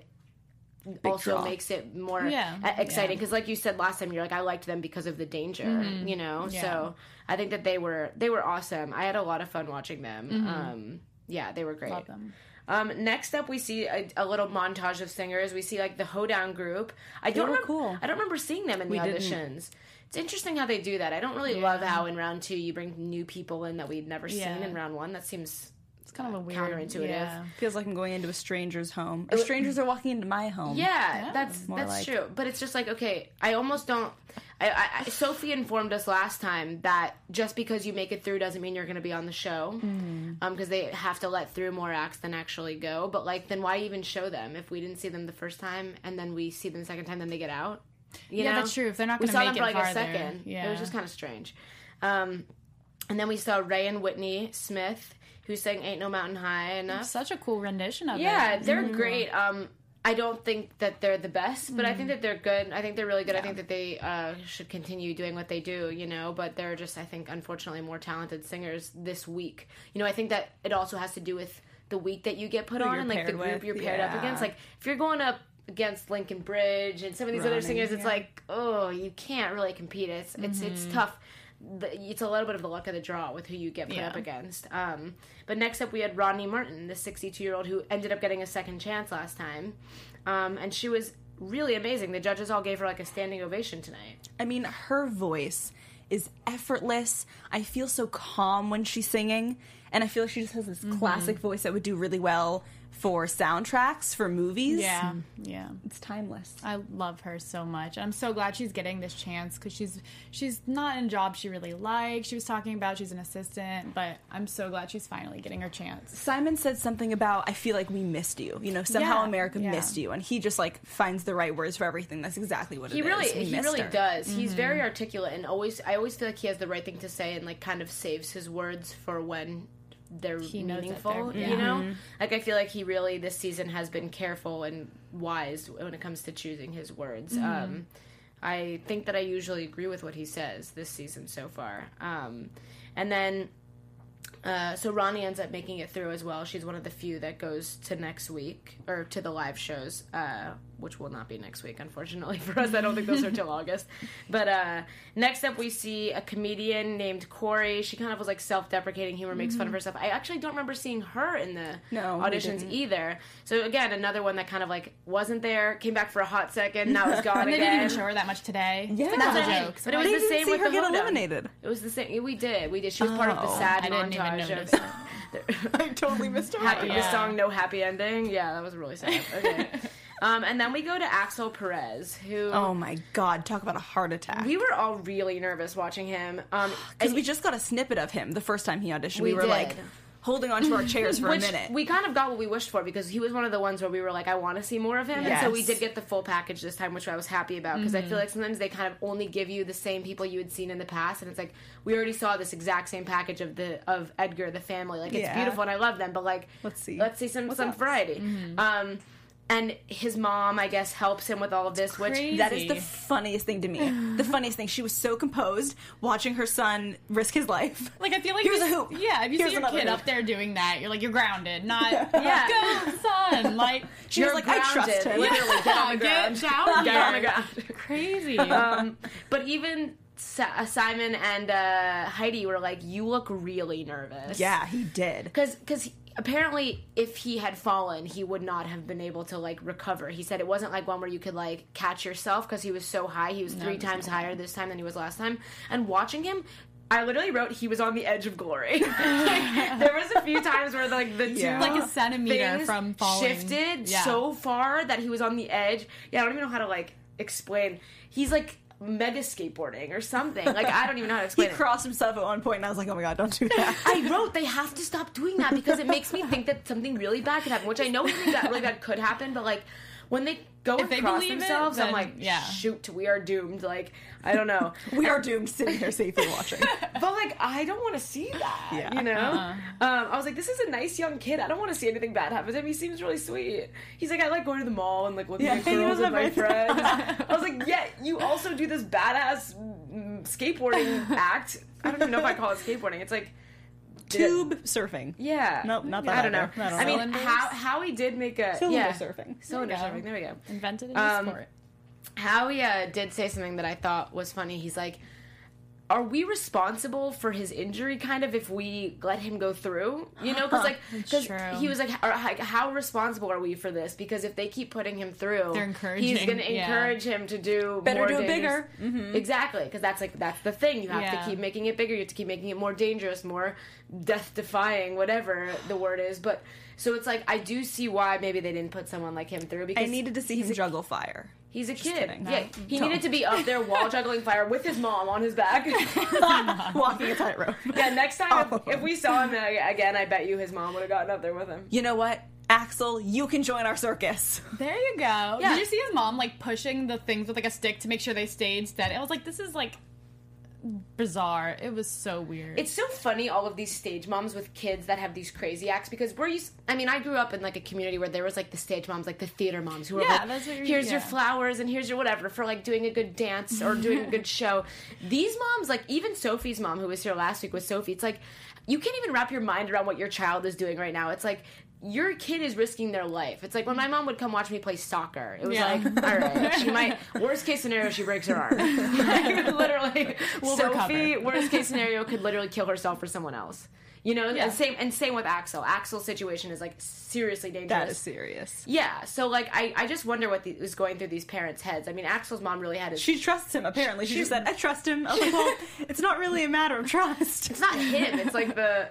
Speaker 2: also
Speaker 4: draw.
Speaker 2: makes it more
Speaker 5: Yeah.
Speaker 2: exciting
Speaker 5: Yeah.
Speaker 2: because like you said last time you're like i liked them because of the danger you know
Speaker 5: Yeah.
Speaker 2: so i think that they were they were awesome i had a lot of fun watching them um yeah they were great
Speaker 5: Love them.
Speaker 2: um, next up, we see a, a little montage of singers. We see like the Hoedown group. I don't remember,
Speaker 4: cool.
Speaker 2: I don't remember seeing them in the
Speaker 4: didn't.
Speaker 2: auditions. It's interesting how they do that. I don't really love how in round two you bring new people in that we'd never seen
Speaker 5: Yeah.
Speaker 2: in round one. That seems
Speaker 5: It's kind of a weird
Speaker 2: counterintuitive.
Speaker 5: Yeah.
Speaker 4: Feels like I'm going into a stranger's home. Or strangers are walking into my home.
Speaker 2: Yeah, that's
Speaker 4: more
Speaker 2: that's
Speaker 4: like-
Speaker 2: true. But it's just like okay, I almost don't. I, I, I Sophie informed us last time that just because you make it through doesn't mean you're going to be on the show,
Speaker 4: Mm-hmm.
Speaker 2: um, because they have to let through more acts than actually go. But like, then why even show them if we didn't see them the first time and then we see them the second time, then they get out? You
Speaker 5: Yeah,
Speaker 2: know?
Speaker 5: that's true. If they're not gonna
Speaker 2: saw
Speaker 5: make
Speaker 2: them for
Speaker 5: it
Speaker 2: like
Speaker 5: farther,
Speaker 2: a second. It was just kind of strange. Um, and then we saw Ray and Whitney Smith, who sang "Ain't No Mountain High Enough."
Speaker 5: Such a cool rendition of it.
Speaker 2: Yeah, they're great. Um, I don't think that they're the best, but I think that they're good. I think they're really good. I think that they uh, should continue doing what they do, you know. But they're just, I think, unfortunately, more talented singers this week. You know, I think that it also has to do with the week that you get put on and like the group
Speaker 4: with,
Speaker 2: you're paired up against. Like if you're going up against Linkin Bridge and some of these other singers, it's
Speaker 4: yeah.
Speaker 2: like, oh, you can't really compete. It's it's it's tough. The, it's a little bit of the luck of the draw with who you get put
Speaker 5: Yeah.
Speaker 2: up against. Um, but next up, we had Ronnie Martin, the 62 year old who ended up getting a second chance last time, um, and she was really amazing. The judges all gave her like a standing ovation tonight.
Speaker 4: I mean, her voice is effortless. I feel so calm when she's singing, and I feel like she just has this
Speaker 5: Mm-hmm.
Speaker 4: classic voice that would do really well for soundtracks for movies.
Speaker 5: Yeah, mm-hmm. yeah.
Speaker 4: it's timeless.
Speaker 5: I love her so much. I'm so glad she's getting this chance because she's she's not in a job she really likes. She was talking about she's an assistant, but I'm so glad she's finally getting her chance.
Speaker 4: Simon said something about I feel like we missed you. You know, somehow
Speaker 5: Yeah,
Speaker 4: America
Speaker 5: yeah.
Speaker 4: missed you, and he just like finds the right words for everything. That's exactly what
Speaker 2: He
Speaker 4: it is.
Speaker 2: really,
Speaker 4: We
Speaker 2: he really
Speaker 4: her.
Speaker 2: does. He's mm-hmm. very articulate and always. I always feel like he has the right thing to say and like kind of saves his words for when they're
Speaker 5: He
Speaker 2: meaningful.
Speaker 5: they're-
Speaker 2: You know, like I feel like he really this season has been careful and wise when it comes to choosing his words. Um, I think that I usually agree with what he says this season so far. Um, and then. Uh, so Ronnie ends up making it through as well. She's one of the few that goes to next week or to the live shows, uh, which will not be next week, unfortunately <laughs> for us. I don't think those are till August. But uh, next up, we see a comedian named Corey. She kind of was like self-deprecating humor, makes fun of herself. I actually don't remember seeing her in the
Speaker 4: No,
Speaker 2: auditions either. So again, another one that kind of like wasn't there, came back for a hot second, now is <laughs> gone
Speaker 5: And they
Speaker 2: again.
Speaker 5: didn't even show her that much today.
Speaker 4: Yeah.
Speaker 5: That's
Speaker 2: That's
Speaker 5: a
Speaker 2: what I mean.
Speaker 5: joke.
Speaker 2: But it was
Speaker 4: They
Speaker 2: the
Speaker 4: didn't
Speaker 2: same
Speaker 4: see
Speaker 2: with
Speaker 4: her
Speaker 2: the
Speaker 4: get eliminated.
Speaker 2: It was the same. We did. We did. She was part of the
Speaker 4: Oh,
Speaker 2: sad
Speaker 5: I didn't even
Speaker 2: montage of. <laughs> <laughs>
Speaker 4: I totally missed her.
Speaker 2: happy, the
Speaker 5: Yeah.
Speaker 2: song "No Happy Ending." Yeah, that was really sad. Okay, <laughs> um, and then we go to Axel Perez, who
Speaker 4: Oh my god! Talk about a heart attack.
Speaker 2: we were all really nervous watching him. Um, <sighs>
Speaker 4: Because
Speaker 2: and
Speaker 4: we just got a snippet of him the first time he auditioned.
Speaker 2: We
Speaker 4: We, were
Speaker 2: did.
Speaker 4: like holding onto our chairs for
Speaker 2: which
Speaker 4: a minute.
Speaker 2: we kind of got what we wished for because he was one of the ones where we were like, I want to see more of him, and so we did get the full package this time, which I was happy about because I feel like sometimes they kind of only give you the same people you had seen in the past, and it's like we already saw this exact same package of the of Edgar, the family, like it's
Speaker 4: Yeah.
Speaker 2: beautiful and I love them, but like
Speaker 4: Let's see.
Speaker 2: let's see some
Speaker 4: What's
Speaker 2: some
Speaker 4: else?
Speaker 2: variety. Um, and his mom, I guess, helps him with all of this, which
Speaker 5: crazy.
Speaker 4: that is the funniest thing to me. The <sighs> funniest thing. She was so composed watching her son risk his life.
Speaker 5: Like I feel like
Speaker 4: Here's a hoop.
Speaker 5: Yeah, if you
Speaker 4: Here's
Speaker 5: see your kid
Speaker 4: hoop.
Speaker 5: up there doing that, you're like you're grounded, not
Speaker 2: Yeah. <laughs>
Speaker 5: go son. <laughs> Like
Speaker 4: She was
Speaker 2: You're
Speaker 4: like, I trust
Speaker 2: grounded.
Speaker 4: him.
Speaker 2: Literally, <laughs> get on the ground.
Speaker 5: Get down
Speaker 2: Get on the ground.
Speaker 5: Crazy.
Speaker 2: um, but even uh, Simon and uh, Heidi were like, "You look really nervous."
Speaker 4: Yeah, he did.
Speaker 2: because because apparently, if he had fallen, he would not have been able to like recover. He said it wasn't like one where you could like catch yourself because he was so high. He was three times higher this time than he was last time. And watching him. I literally wrote he was on the edge of glory. <laughs> <laughs> Like, there was a few times where like the two
Speaker 4: Yeah.
Speaker 5: Like a centimeter from falling.
Speaker 2: shifted
Speaker 5: Yeah.
Speaker 2: so far that he was on the edge. Yeah, I don't even know how to like explain. He's like mega skateboarding or something. Like I don't even know how to <laughs>
Speaker 4: He
Speaker 2: explain it.
Speaker 4: crossed himself at one point, and I was like, "Oh my god, don't do that." <laughs>
Speaker 2: I wrote they have to stop doing that because it makes me think that something really bad could happen, which I know something that really bad could happen, but like when they go and
Speaker 5: they
Speaker 2: cross
Speaker 5: believe it,
Speaker 2: themselves, I'm like,
Speaker 5: yeah.
Speaker 2: shoot, we are doomed. Like I don't know. <laughs>
Speaker 4: we are doomed sitting here safely watching. <laughs>
Speaker 2: But like, I don't want to see that. <laughs>
Speaker 4: Yeah.
Speaker 2: You know,
Speaker 5: Uh-uh.
Speaker 2: um, I was like, this is a nice young kid. I don't want to see anything bad happen to him. He seems really sweet. He's like, I like going to the mall and like looking
Speaker 4: Yeah,
Speaker 2: at girls with my friends. I was like, yeah, you also do this badass mm, skateboarding act. I don't even know if I call it skateboarding. It's like.
Speaker 4: Tube surfing.
Speaker 2: Yeah.
Speaker 4: Nope, not that
Speaker 2: I don't know.
Speaker 4: I don't
Speaker 2: I mean, how Howie did make a
Speaker 4: Cylinder
Speaker 2: yeah.
Speaker 4: surfing.
Speaker 2: Cylinder
Speaker 5: There
Speaker 2: surfing. There we go.
Speaker 5: Invented a new
Speaker 2: Um,
Speaker 5: sport.
Speaker 2: Howie uh, did say something that I thought was funny. He's like, "Are we responsible for his injury? Kind of if we let him go through, you know? Because like, because he was like, how responsible are we for this? Because if they keep putting him through,
Speaker 5: They're encouraging, He's
Speaker 2: going to
Speaker 5: yeah.
Speaker 2: encourage him to do
Speaker 4: Better
Speaker 2: more
Speaker 4: do it
Speaker 2: dangerous-
Speaker 4: bigger. Mm-hmm.
Speaker 2: Exactly, because that's like that's the thing. You have
Speaker 5: Yeah.
Speaker 2: to keep making it bigger. You have to keep making it more dangerous, more death defying, whatever the word is. But So it's like I do see why maybe they didn't put someone like him through because
Speaker 4: I needed to see him juggle fire.
Speaker 2: He's a kid.
Speaker 4: kidding.
Speaker 2: Yeah,
Speaker 4: No.
Speaker 2: he
Speaker 4: Don't.
Speaker 2: needed to be up there while juggling fire with his mom on his back. <laughs> <laughs>
Speaker 4: Walking a tightrope. <laughs>
Speaker 2: yeah, next time if, if we saw him again, I bet you his mom would have gotten up there with him.
Speaker 4: You know what? Axel, you can join our circus.
Speaker 5: There you go.
Speaker 2: Yeah.
Speaker 5: Did you see his mom like pushing the things with like a stick to make sure they stayed steady? I was like, this is like bizarre. It was so weird.
Speaker 2: It's so funny all of these stage moms with kids that have these crazy acts because we're used. I mean, I grew up in like a community where there was like the stage moms, like the theater moms, who were
Speaker 5: Yeah,
Speaker 2: like,
Speaker 5: that's what you're-
Speaker 2: "Here's your flowers and here's your whatever for like doing a good dance or doing a <laughs> good show." These moms, like even Sophie's mom, who was here last week with Sophie, it's like you can't even wrap your mind around what your child is doing right now. It's like. Your kid is risking their life. It's like when my mom would come watch me play soccer. It was
Speaker 5: Yeah.
Speaker 2: like, all right, she <laughs> might. Worst case scenario, she breaks her arm. Like, <laughs> <laughs> literally,
Speaker 5: We'll
Speaker 2: Sophie.
Speaker 5: recover.
Speaker 2: Worst case scenario, could literally kill herself for someone else. You know,
Speaker 5: Yeah.
Speaker 2: and same and same with Axel. Axel's situation is like seriously dangerous.
Speaker 4: That is serious.
Speaker 2: Yeah, so like I, I just wonder what the, was going through these parents' heads. I mean, Axel's mom really had his.
Speaker 4: She trusts him, apparently. She, just said, I trust him. Like, well, it's not really a matter of trust.
Speaker 2: it's not him. It's like the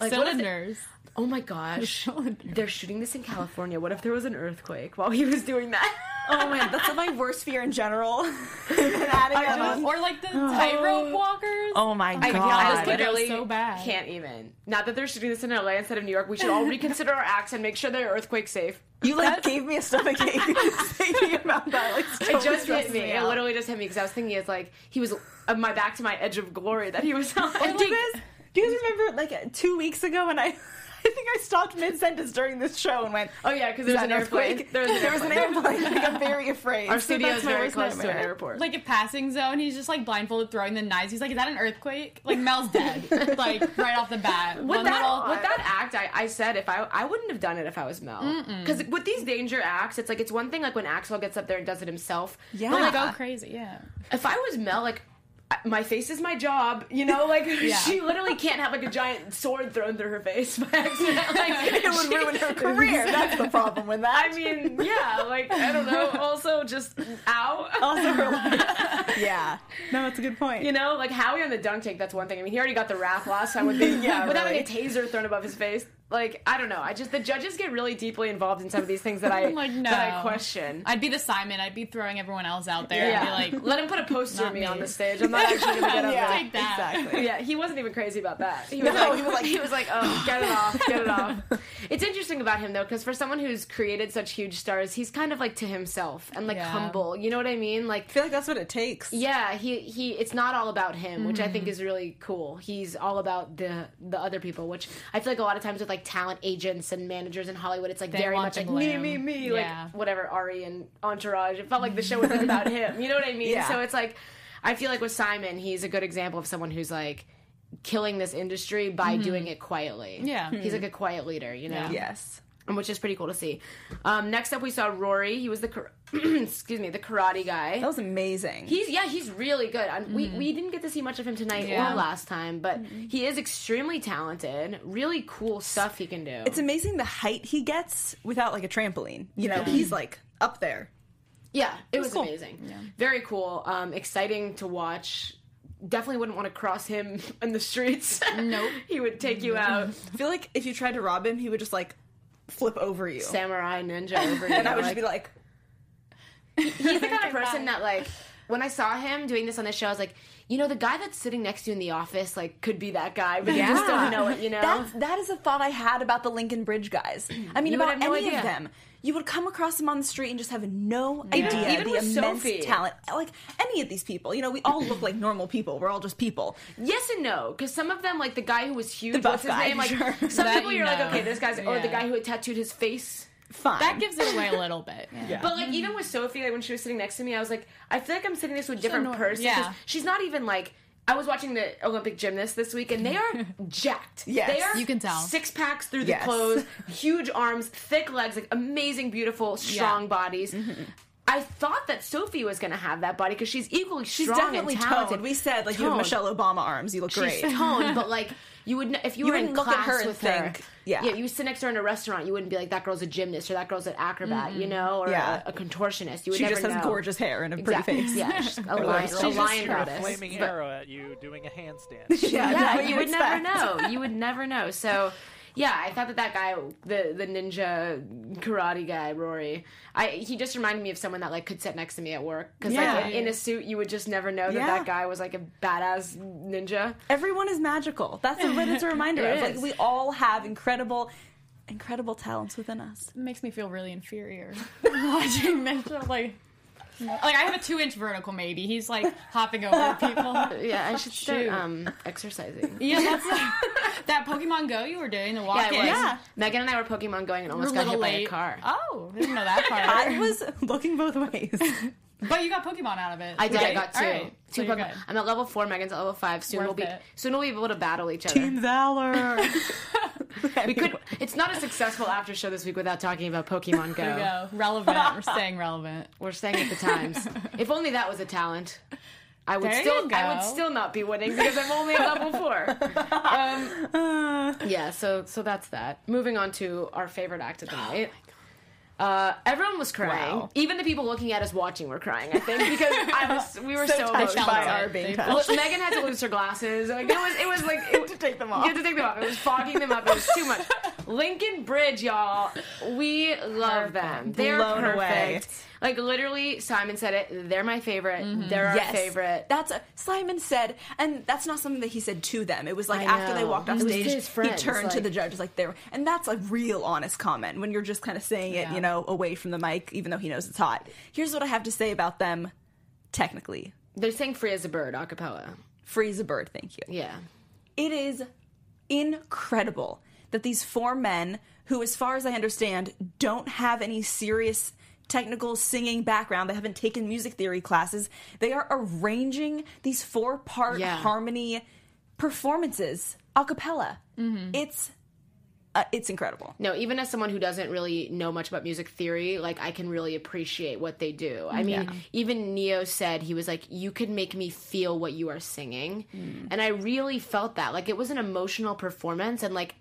Speaker 2: like what is?
Speaker 5: Cylinders.
Speaker 2: Oh my gosh, <laughs> they're shooting this in California. What if there was an earthquake while he was doing that?
Speaker 4: Oh man, that's my worst fear in general. and <laughs> adding that on.
Speaker 5: Or like the tightrope walkers.
Speaker 4: Oh my
Speaker 2: I,
Speaker 4: god.
Speaker 2: I
Speaker 5: This
Speaker 2: literally
Speaker 5: so bad.
Speaker 2: can't even. Not that they're shooting this in LA instead of New York. We should all reconsider our acts and make sure they're earthquake safe.
Speaker 4: You like gave me a stomach ache <laughs> thinking about that. Like,
Speaker 2: It just hit
Speaker 4: stresses
Speaker 2: me. It literally just hit me because I was thinking it's like he was uh, my back to my edge of glory that he was on.
Speaker 4: Do you do you guys remember like two weeks ago when I I think I stopped mid sentence during this show and went,
Speaker 2: Oh yeah, because
Speaker 4: "Is
Speaker 2: there's
Speaker 4: that
Speaker 2: an earthquake.
Speaker 4: There was, an <laughs> airplane. Like, I'm <laughs> very afraid.
Speaker 2: Our
Speaker 4: So
Speaker 2: studio
Speaker 4: that's
Speaker 2: is
Speaker 4: my
Speaker 2: very
Speaker 4: worst
Speaker 2: close to an airport.
Speaker 5: Like a passing zone, he's just like blindfolded throwing the knives. He's like, "Is that an earthquake?" Like Mel's dead, <laughs> like right off the bat.
Speaker 2: with
Speaker 5: One
Speaker 2: that,
Speaker 5: little-
Speaker 2: with that act, I, I said if I I wouldn't have done it if I was Mel. Because with these danger acts, it's like it's one thing like when Axel gets up there and does it himself.
Speaker 4: Yeah.
Speaker 2: But like
Speaker 5: go crazy, yeah.
Speaker 2: if I was Mel, like I- my face is my job, you know. Like <laughs> she literally can't have like a giant sword thrown through her face by accident. <laughs> Like
Speaker 4: It would ruin her career. <laughs> That's the problem with that.
Speaker 2: I mean, yeah, like I don't know. Also, just ow.
Speaker 4: also her life. yeah. No, that's a good point.
Speaker 2: You know, like Howie on the dunk tank. That's one thing. I mean, he already got the wrath last time with the
Speaker 4: Yeah,
Speaker 2: with having a taser thrown above his face. Like I don't know. I just the judges get really deeply involved in some of these things that <laughs> I
Speaker 5: I'm like, no.
Speaker 2: that I question.
Speaker 5: I'd be the Simon. I'd be throwing everyone else out there.
Speaker 2: yeah,
Speaker 5: I'd be like,
Speaker 2: let him put a poster of me,
Speaker 5: me.
Speaker 2: on the stage. I'm not actually gonna <laughs> get up
Speaker 4: yeah,
Speaker 2: there.
Speaker 5: Take that.
Speaker 4: exactly.
Speaker 2: Yeah, he wasn't even crazy about that. He was
Speaker 4: No,
Speaker 2: like,
Speaker 4: he was like-
Speaker 2: he was like, oh, <laughs> get it off, get it off. It's interesting about him though, because for someone who's created such huge stars, he's kind of like to himself and like
Speaker 5: Yeah.
Speaker 2: humble. You know what I mean? Like
Speaker 4: I feel like that's what it takes.
Speaker 2: Yeah, he he. It's not all about him, which I think mm-hmm. is really cool. He's all about the the other people, which I feel like a lot of times with like talent agents and managers in Hollywood, it's like
Speaker 5: They
Speaker 2: very much like me,
Speaker 5: glam.
Speaker 2: me, me,
Speaker 5: Yeah.
Speaker 2: like whatever Ari and Entourage. It felt like the show was about him. You know what I mean?
Speaker 4: Yeah.
Speaker 2: So it's like I feel like with Simon, he's a good example of someone who's like killing this industry by mm-hmm. doing it quietly.
Speaker 5: Yeah.
Speaker 2: he's like hmm. a quiet leader. You know?
Speaker 5: Yeah.
Speaker 4: Yes.
Speaker 2: Which is pretty cool to see. Um, next up, we saw Rory. He was the kar- <clears throat> excuse me, the karate guy.
Speaker 4: That was amazing.
Speaker 2: He's yeah, he's really good. And We we didn't get to see much of him tonight
Speaker 5: Yeah.
Speaker 2: or last time, but he is extremely talented. Really cool stuff he can do.
Speaker 4: it's amazing the height he gets without like a trampoline. You know, he's like up there.
Speaker 2: yeah, it was
Speaker 4: cool.
Speaker 2: amazing. Very cool. Um, exciting to watch. Definitely wouldn't want to cross him <laughs> in the streets.
Speaker 5: Nope. <laughs>
Speaker 2: he would take you out,
Speaker 4: I feel like if you tried to rob him, he would just like flip over you.
Speaker 2: samurai ninja over <laughs> you.
Speaker 4: and I would
Speaker 2: like-
Speaker 4: just be like,
Speaker 2: he's the kind of <laughs> person that like when I saw him doing this on the show, I was like, you know, the guy that's sitting next to you in the office, like, could be that guy, but you just don't know it. You know,
Speaker 4: That's, that is a thought I had about the Linkin Bridge guys. I mean,
Speaker 2: You
Speaker 4: about
Speaker 2: no
Speaker 4: any
Speaker 2: idea.
Speaker 4: of them. You would come across them on the street and just have no idea
Speaker 2: Even
Speaker 4: the immense
Speaker 2: Sophie.
Speaker 4: talent. Like any of these people, you know, we all look like normal people. We're all just people.
Speaker 2: Yes and no, because some of them, like the guy who was huge,
Speaker 4: The buff
Speaker 2: what's his
Speaker 4: guy,
Speaker 2: name? Like <laughs>
Speaker 4: sure.
Speaker 2: some
Speaker 5: That
Speaker 2: people,
Speaker 5: you
Speaker 2: you're like, okay, this guy's, or the guy who had tattooed his face.
Speaker 4: Fine.
Speaker 5: That gives it away a little bit. <laughs> Yeah.
Speaker 2: But like even with Sophie, like when she was sitting next to me, I was like, I feel like I'm sitting next to a different
Speaker 5: nor-
Speaker 2: person. 'cause
Speaker 5: yeah.
Speaker 2: she's not even like. I was watching the Olympic gymnasts this week, and they are <laughs> jacked.
Speaker 4: Yes.
Speaker 2: they are.
Speaker 5: You can tell.
Speaker 2: six packs through the
Speaker 4: Yes.
Speaker 2: clothes, huge arms, thick legs, like amazing, beautiful, strong bodies. Mm-hmm. I thought that Sophie was going to have that body because she's equally
Speaker 4: She's
Speaker 2: strong
Speaker 4: definitely
Speaker 2: and talented.
Speaker 4: toned. We said like you have Michelle Obama arms. You look great.
Speaker 2: She's toned, <laughs> but like you would, n- if you,
Speaker 4: You
Speaker 2: were in
Speaker 4: wouldn't look at
Speaker 2: class
Speaker 4: her and
Speaker 2: with
Speaker 4: think,
Speaker 2: her,
Speaker 4: yeah.
Speaker 2: yeah, you sit next to her in a restaurant, you wouldn't be like that girl's a gymnast or that girl's an acrobat, you know, or
Speaker 4: Yeah.
Speaker 2: a, a contortionist. You would
Speaker 4: She
Speaker 2: never
Speaker 4: just has
Speaker 2: know.
Speaker 4: gorgeous hair and a
Speaker 2: Exactly.
Speaker 4: pretty face.
Speaker 2: Yeah, she's <laughs> a
Speaker 4: Or
Speaker 2: lion,
Speaker 4: she's
Speaker 2: a
Speaker 4: just
Speaker 2: lion
Speaker 6: Shoot a flaming
Speaker 2: But-
Speaker 6: arrow at you doing a handstand. <laughs>
Speaker 4: Yeah,
Speaker 2: yeah, you would
Speaker 4: expect.
Speaker 2: never know. You would never know. So, Yeah, I thought that that guy, the the ninja karate guy, Rory, I he just reminded me of someone that like could sit next to me at work because
Speaker 4: Yeah.
Speaker 2: like in a suit you would just never know that
Speaker 4: Yeah.
Speaker 2: that guy was like a badass ninja.
Speaker 4: Everyone is magical. That's what it's a <laughs> reminder
Speaker 2: It
Speaker 4: of. Like we all have incredible, incredible talents within us.
Speaker 5: It makes me feel really inferior <laughs> watching Mitchell. Like, like I have a two inch vertical. Maybe he's like hopping over people. <laughs>
Speaker 2: Yeah, I should start
Speaker 5: Shoot.
Speaker 2: um exercising.
Speaker 5: Yeah, <laughs> that's <laughs> that Pokemon Go you were doing the walk
Speaker 2: Yeah, it was.
Speaker 5: in.
Speaker 2: Megan and I were Pokemon going and
Speaker 5: We're
Speaker 2: almost got
Speaker 5: little
Speaker 2: hit by a car.
Speaker 5: Oh, I didn't know that part.
Speaker 4: I was looking both ways.
Speaker 5: but you got Pokemon out of it.
Speaker 2: I did. I got two.
Speaker 5: All right,
Speaker 2: Two
Speaker 5: so
Speaker 2: Pokemon. I'm at level four. Megan's at level five. Soon
Speaker 5: Worth
Speaker 2: we'll be
Speaker 5: it.
Speaker 2: soon we'll be able to battle each other.
Speaker 4: Team Valor.
Speaker 2: We could. <laughs> It's not a successful after show this week without talking about Pokemon <laughs> Go.
Speaker 5: There you go. Relevant. We're <laughs> staying relevant.
Speaker 2: We're staying at the times. if only that was a talent. I would
Speaker 5: There
Speaker 2: still,
Speaker 5: you go.
Speaker 2: I would still not be winning because I'm only at level four. Um, yeah, so so that's that. Moving on to our favorite act of the <gasps> night. Uh, everyone was crying.
Speaker 4: Wow.
Speaker 2: Even the people looking at us watching were crying. I think because <laughs> I was, we were so,
Speaker 4: So touched by our being touched.
Speaker 2: Well, Megan had to lose her glasses. Like it was, it was like <laughs> it,
Speaker 4: to take them off.
Speaker 2: You had to take them off. It was fogging them up. It was too much. <laughs> Linkin Bridge, y'all. We love them. They're
Speaker 4: Blown
Speaker 2: perfect.
Speaker 4: away.
Speaker 2: Like literally, Simon said it. They're my favorite. Mm-hmm. They're our
Speaker 4: Yes.
Speaker 2: favorite.
Speaker 4: That's a, Simon said, and that's not something that he said to them. It was like
Speaker 2: I
Speaker 4: after they walked off stage,
Speaker 2: his
Speaker 4: he
Speaker 2: friends,
Speaker 4: turned to the judges like they were, and that's a real honest comment when you're just kind of saying it,
Speaker 5: Yeah.
Speaker 4: you know, away from the mic, even though he knows it's hot. Here's what I have to say about them, technically.
Speaker 2: They're saying "Free as a Bird" a cappella.
Speaker 4: Free as a bird, thank you.
Speaker 2: Yeah.
Speaker 4: It is incredible that these four men, who, as far as I understand, don't have any serious technical singing background, they haven't taken music theory classes, they are arranging these four part
Speaker 2: Yeah.
Speaker 4: harmony performances a cappella. It's uh, it's incredible.
Speaker 2: No, even as someone who doesn't really know much about music theory, like I can really appreciate what they do. I mean, even Ne-Yo said he was like, "You could make me feel what you are singing," and I really felt that. Like it was an emotional performance, and like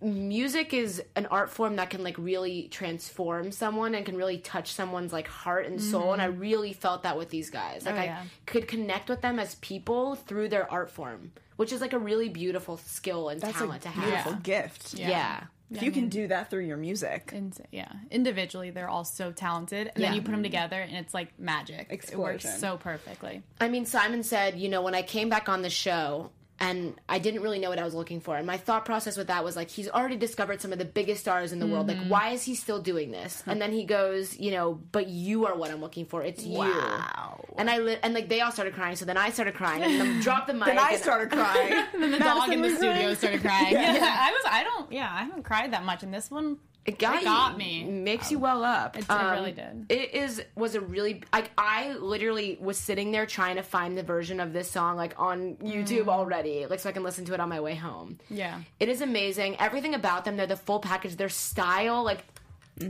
Speaker 2: music is an art form that can like really transform someone and can really touch someone's like heart and soul. And I mm-hmm. really felt that with these guys. Like
Speaker 5: Oh,
Speaker 2: I
Speaker 5: yeah.
Speaker 2: could connect with them as people through their art form, which is like a really beautiful skill and talent to have.
Speaker 4: Beautiful
Speaker 5: Yeah.
Speaker 4: gift.
Speaker 2: yeah.
Speaker 4: If you can do that through your music.
Speaker 5: And yeah, individually they're all so talented, and then you put them mm-hmm. together, and it's like magic.
Speaker 4: Explosion.
Speaker 5: It works so perfectly.
Speaker 2: I mean, Simon said, you know, when I came back on the show and I didn't really know what I was looking for. And my thought process with that was like, he's already discovered some of the biggest stars in the world.
Speaker 4: Mm-hmm.
Speaker 2: Like, why is he still doing this? And then he goes, you know, but you are what I'm looking for. It's you.
Speaker 4: Wow.
Speaker 2: And I li- and like they all started crying. So then I started crying and then dropped the mic.
Speaker 4: Then I
Speaker 2: and-
Speaker 4: started <laughs> crying.
Speaker 5: And then the dog in the studio
Speaker 4: crying.
Speaker 5: started crying. <laughs> Yeah. I was. I don't. Yeah, I haven't cried that much in this one.
Speaker 2: It got,
Speaker 5: It got
Speaker 2: you.
Speaker 5: me.
Speaker 2: Makes you well up.
Speaker 5: It- it really did.
Speaker 2: It is was a really like I literally was sitting there trying to find the version of this song like on YouTube
Speaker 5: Mm.
Speaker 2: already, like so I can listen to it on my way home.
Speaker 5: Yeah.
Speaker 2: It is amazing. Everything about them, they're the full package. Their style, like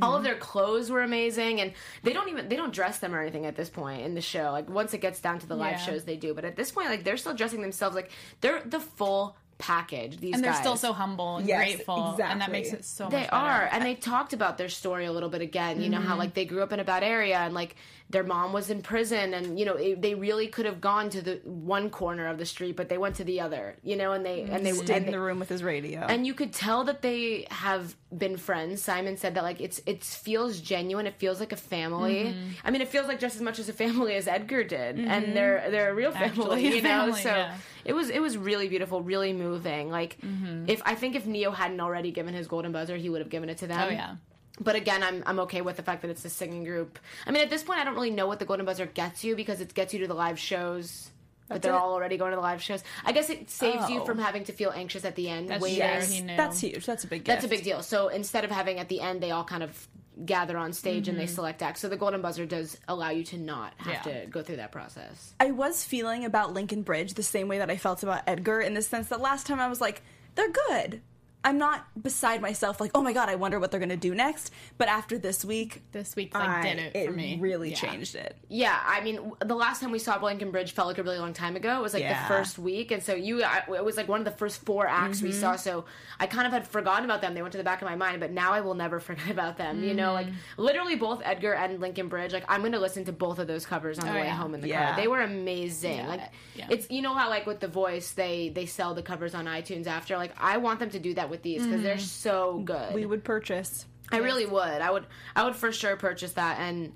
Speaker 2: all of their clothes were amazing and they don't even they don't dress them or anything at this point in the show. Like once it gets down to the live
Speaker 5: Yeah.
Speaker 2: shows they do, but at this point like they're still dressing themselves like they're the full package. These
Speaker 5: And they're
Speaker 2: guys.
Speaker 5: still so humble and
Speaker 4: Yes,
Speaker 5: grateful, and that makes it so.
Speaker 2: They are, and they talked about their story a little bit again. You know
Speaker 5: Mm-hmm.
Speaker 2: how like they grew up in a bad area, and like their mom was in prison, and you know it, they really could have gone to the one corner of the street, but they went to the other. You know, and they and they
Speaker 4: Stayed in the room with his radio.
Speaker 2: and you could tell that they have been friends. Simon said that like it's it feels genuine. It feels like a family.
Speaker 5: Mm-hmm.
Speaker 2: I mean, it feels like just as much as a family as Edgar did, and they're they're a real family.
Speaker 5: Actually,
Speaker 2: you know,
Speaker 5: family,
Speaker 2: so
Speaker 5: yeah.
Speaker 2: it was it was really beautiful, really moving. Like
Speaker 5: Mm-hmm.
Speaker 2: if I think if Ne-Yo hadn't already given his golden buzzer, he would have given it to them.
Speaker 5: Oh yeah.
Speaker 2: But again, I'm I'm okay with the fact that it's a singing group. I mean, at this point, I don't really know what the Golden Buzzer gets you because it gets you to the live shows. But they're
Speaker 4: it?
Speaker 2: all already going to the live shows. I guess it saves you
Speaker 4: Oh.
Speaker 2: from having to feel anxious at the end.
Speaker 5: That's
Speaker 2: waiting.
Speaker 4: yes,
Speaker 5: he knew.
Speaker 4: that's huge. That's a big gift.
Speaker 2: That's a big deal. So instead of having at the end, they all kind of gather on stage and they mm-hmm. select acts. So the Golden Buzzer does allow you to not have
Speaker 5: Yeah.
Speaker 2: to go through that process.
Speaker 4: I was feeling about Linkin Bridge the same way that I felt about Edgar in the sense that last time I was like, they're good. I'm not beside myself like, oh my god, I wonder what they're gonna do next. But after this week,
Speaker 5: This week like
Speaker 4: I-
Speaker 5: did it for me.
Speaker 4: really
Speaker 5: Yeah.
Speaker 4: changed it.
Speaker 2: Yeah, I mean, the last time we saw Linkin Bridge felt like a really long time ago. It was like
Speaker 4: Yeah.
Speaker 2: the first week, and so you, I, it was like one of the first four acts we mm-hmm. saw. So I kind of had forgotten about them. They went to the back of my mind, but now I will never <laughs> forget about them. You know, like mm-hmm. literally both Edgar and Linkin Bridge. Like I'm going to listen to both of those covers on the
Speaker 5: Oh,
Speaker 2: way
Speaker 5: yeah.
Speaker 2: home in the
Speaker 4: Yeah.
Speaker 2: car. They were amazing. Like
Speaker 5: yeah.
Speaker 2: it's you know how like with the Voice they they sell the covers on iTunes after. Like I want them to do that with with these because they're so good.
Speaker 4: We would purchase.
Speaker 2: I really would. I would. I would for sure purchase that. And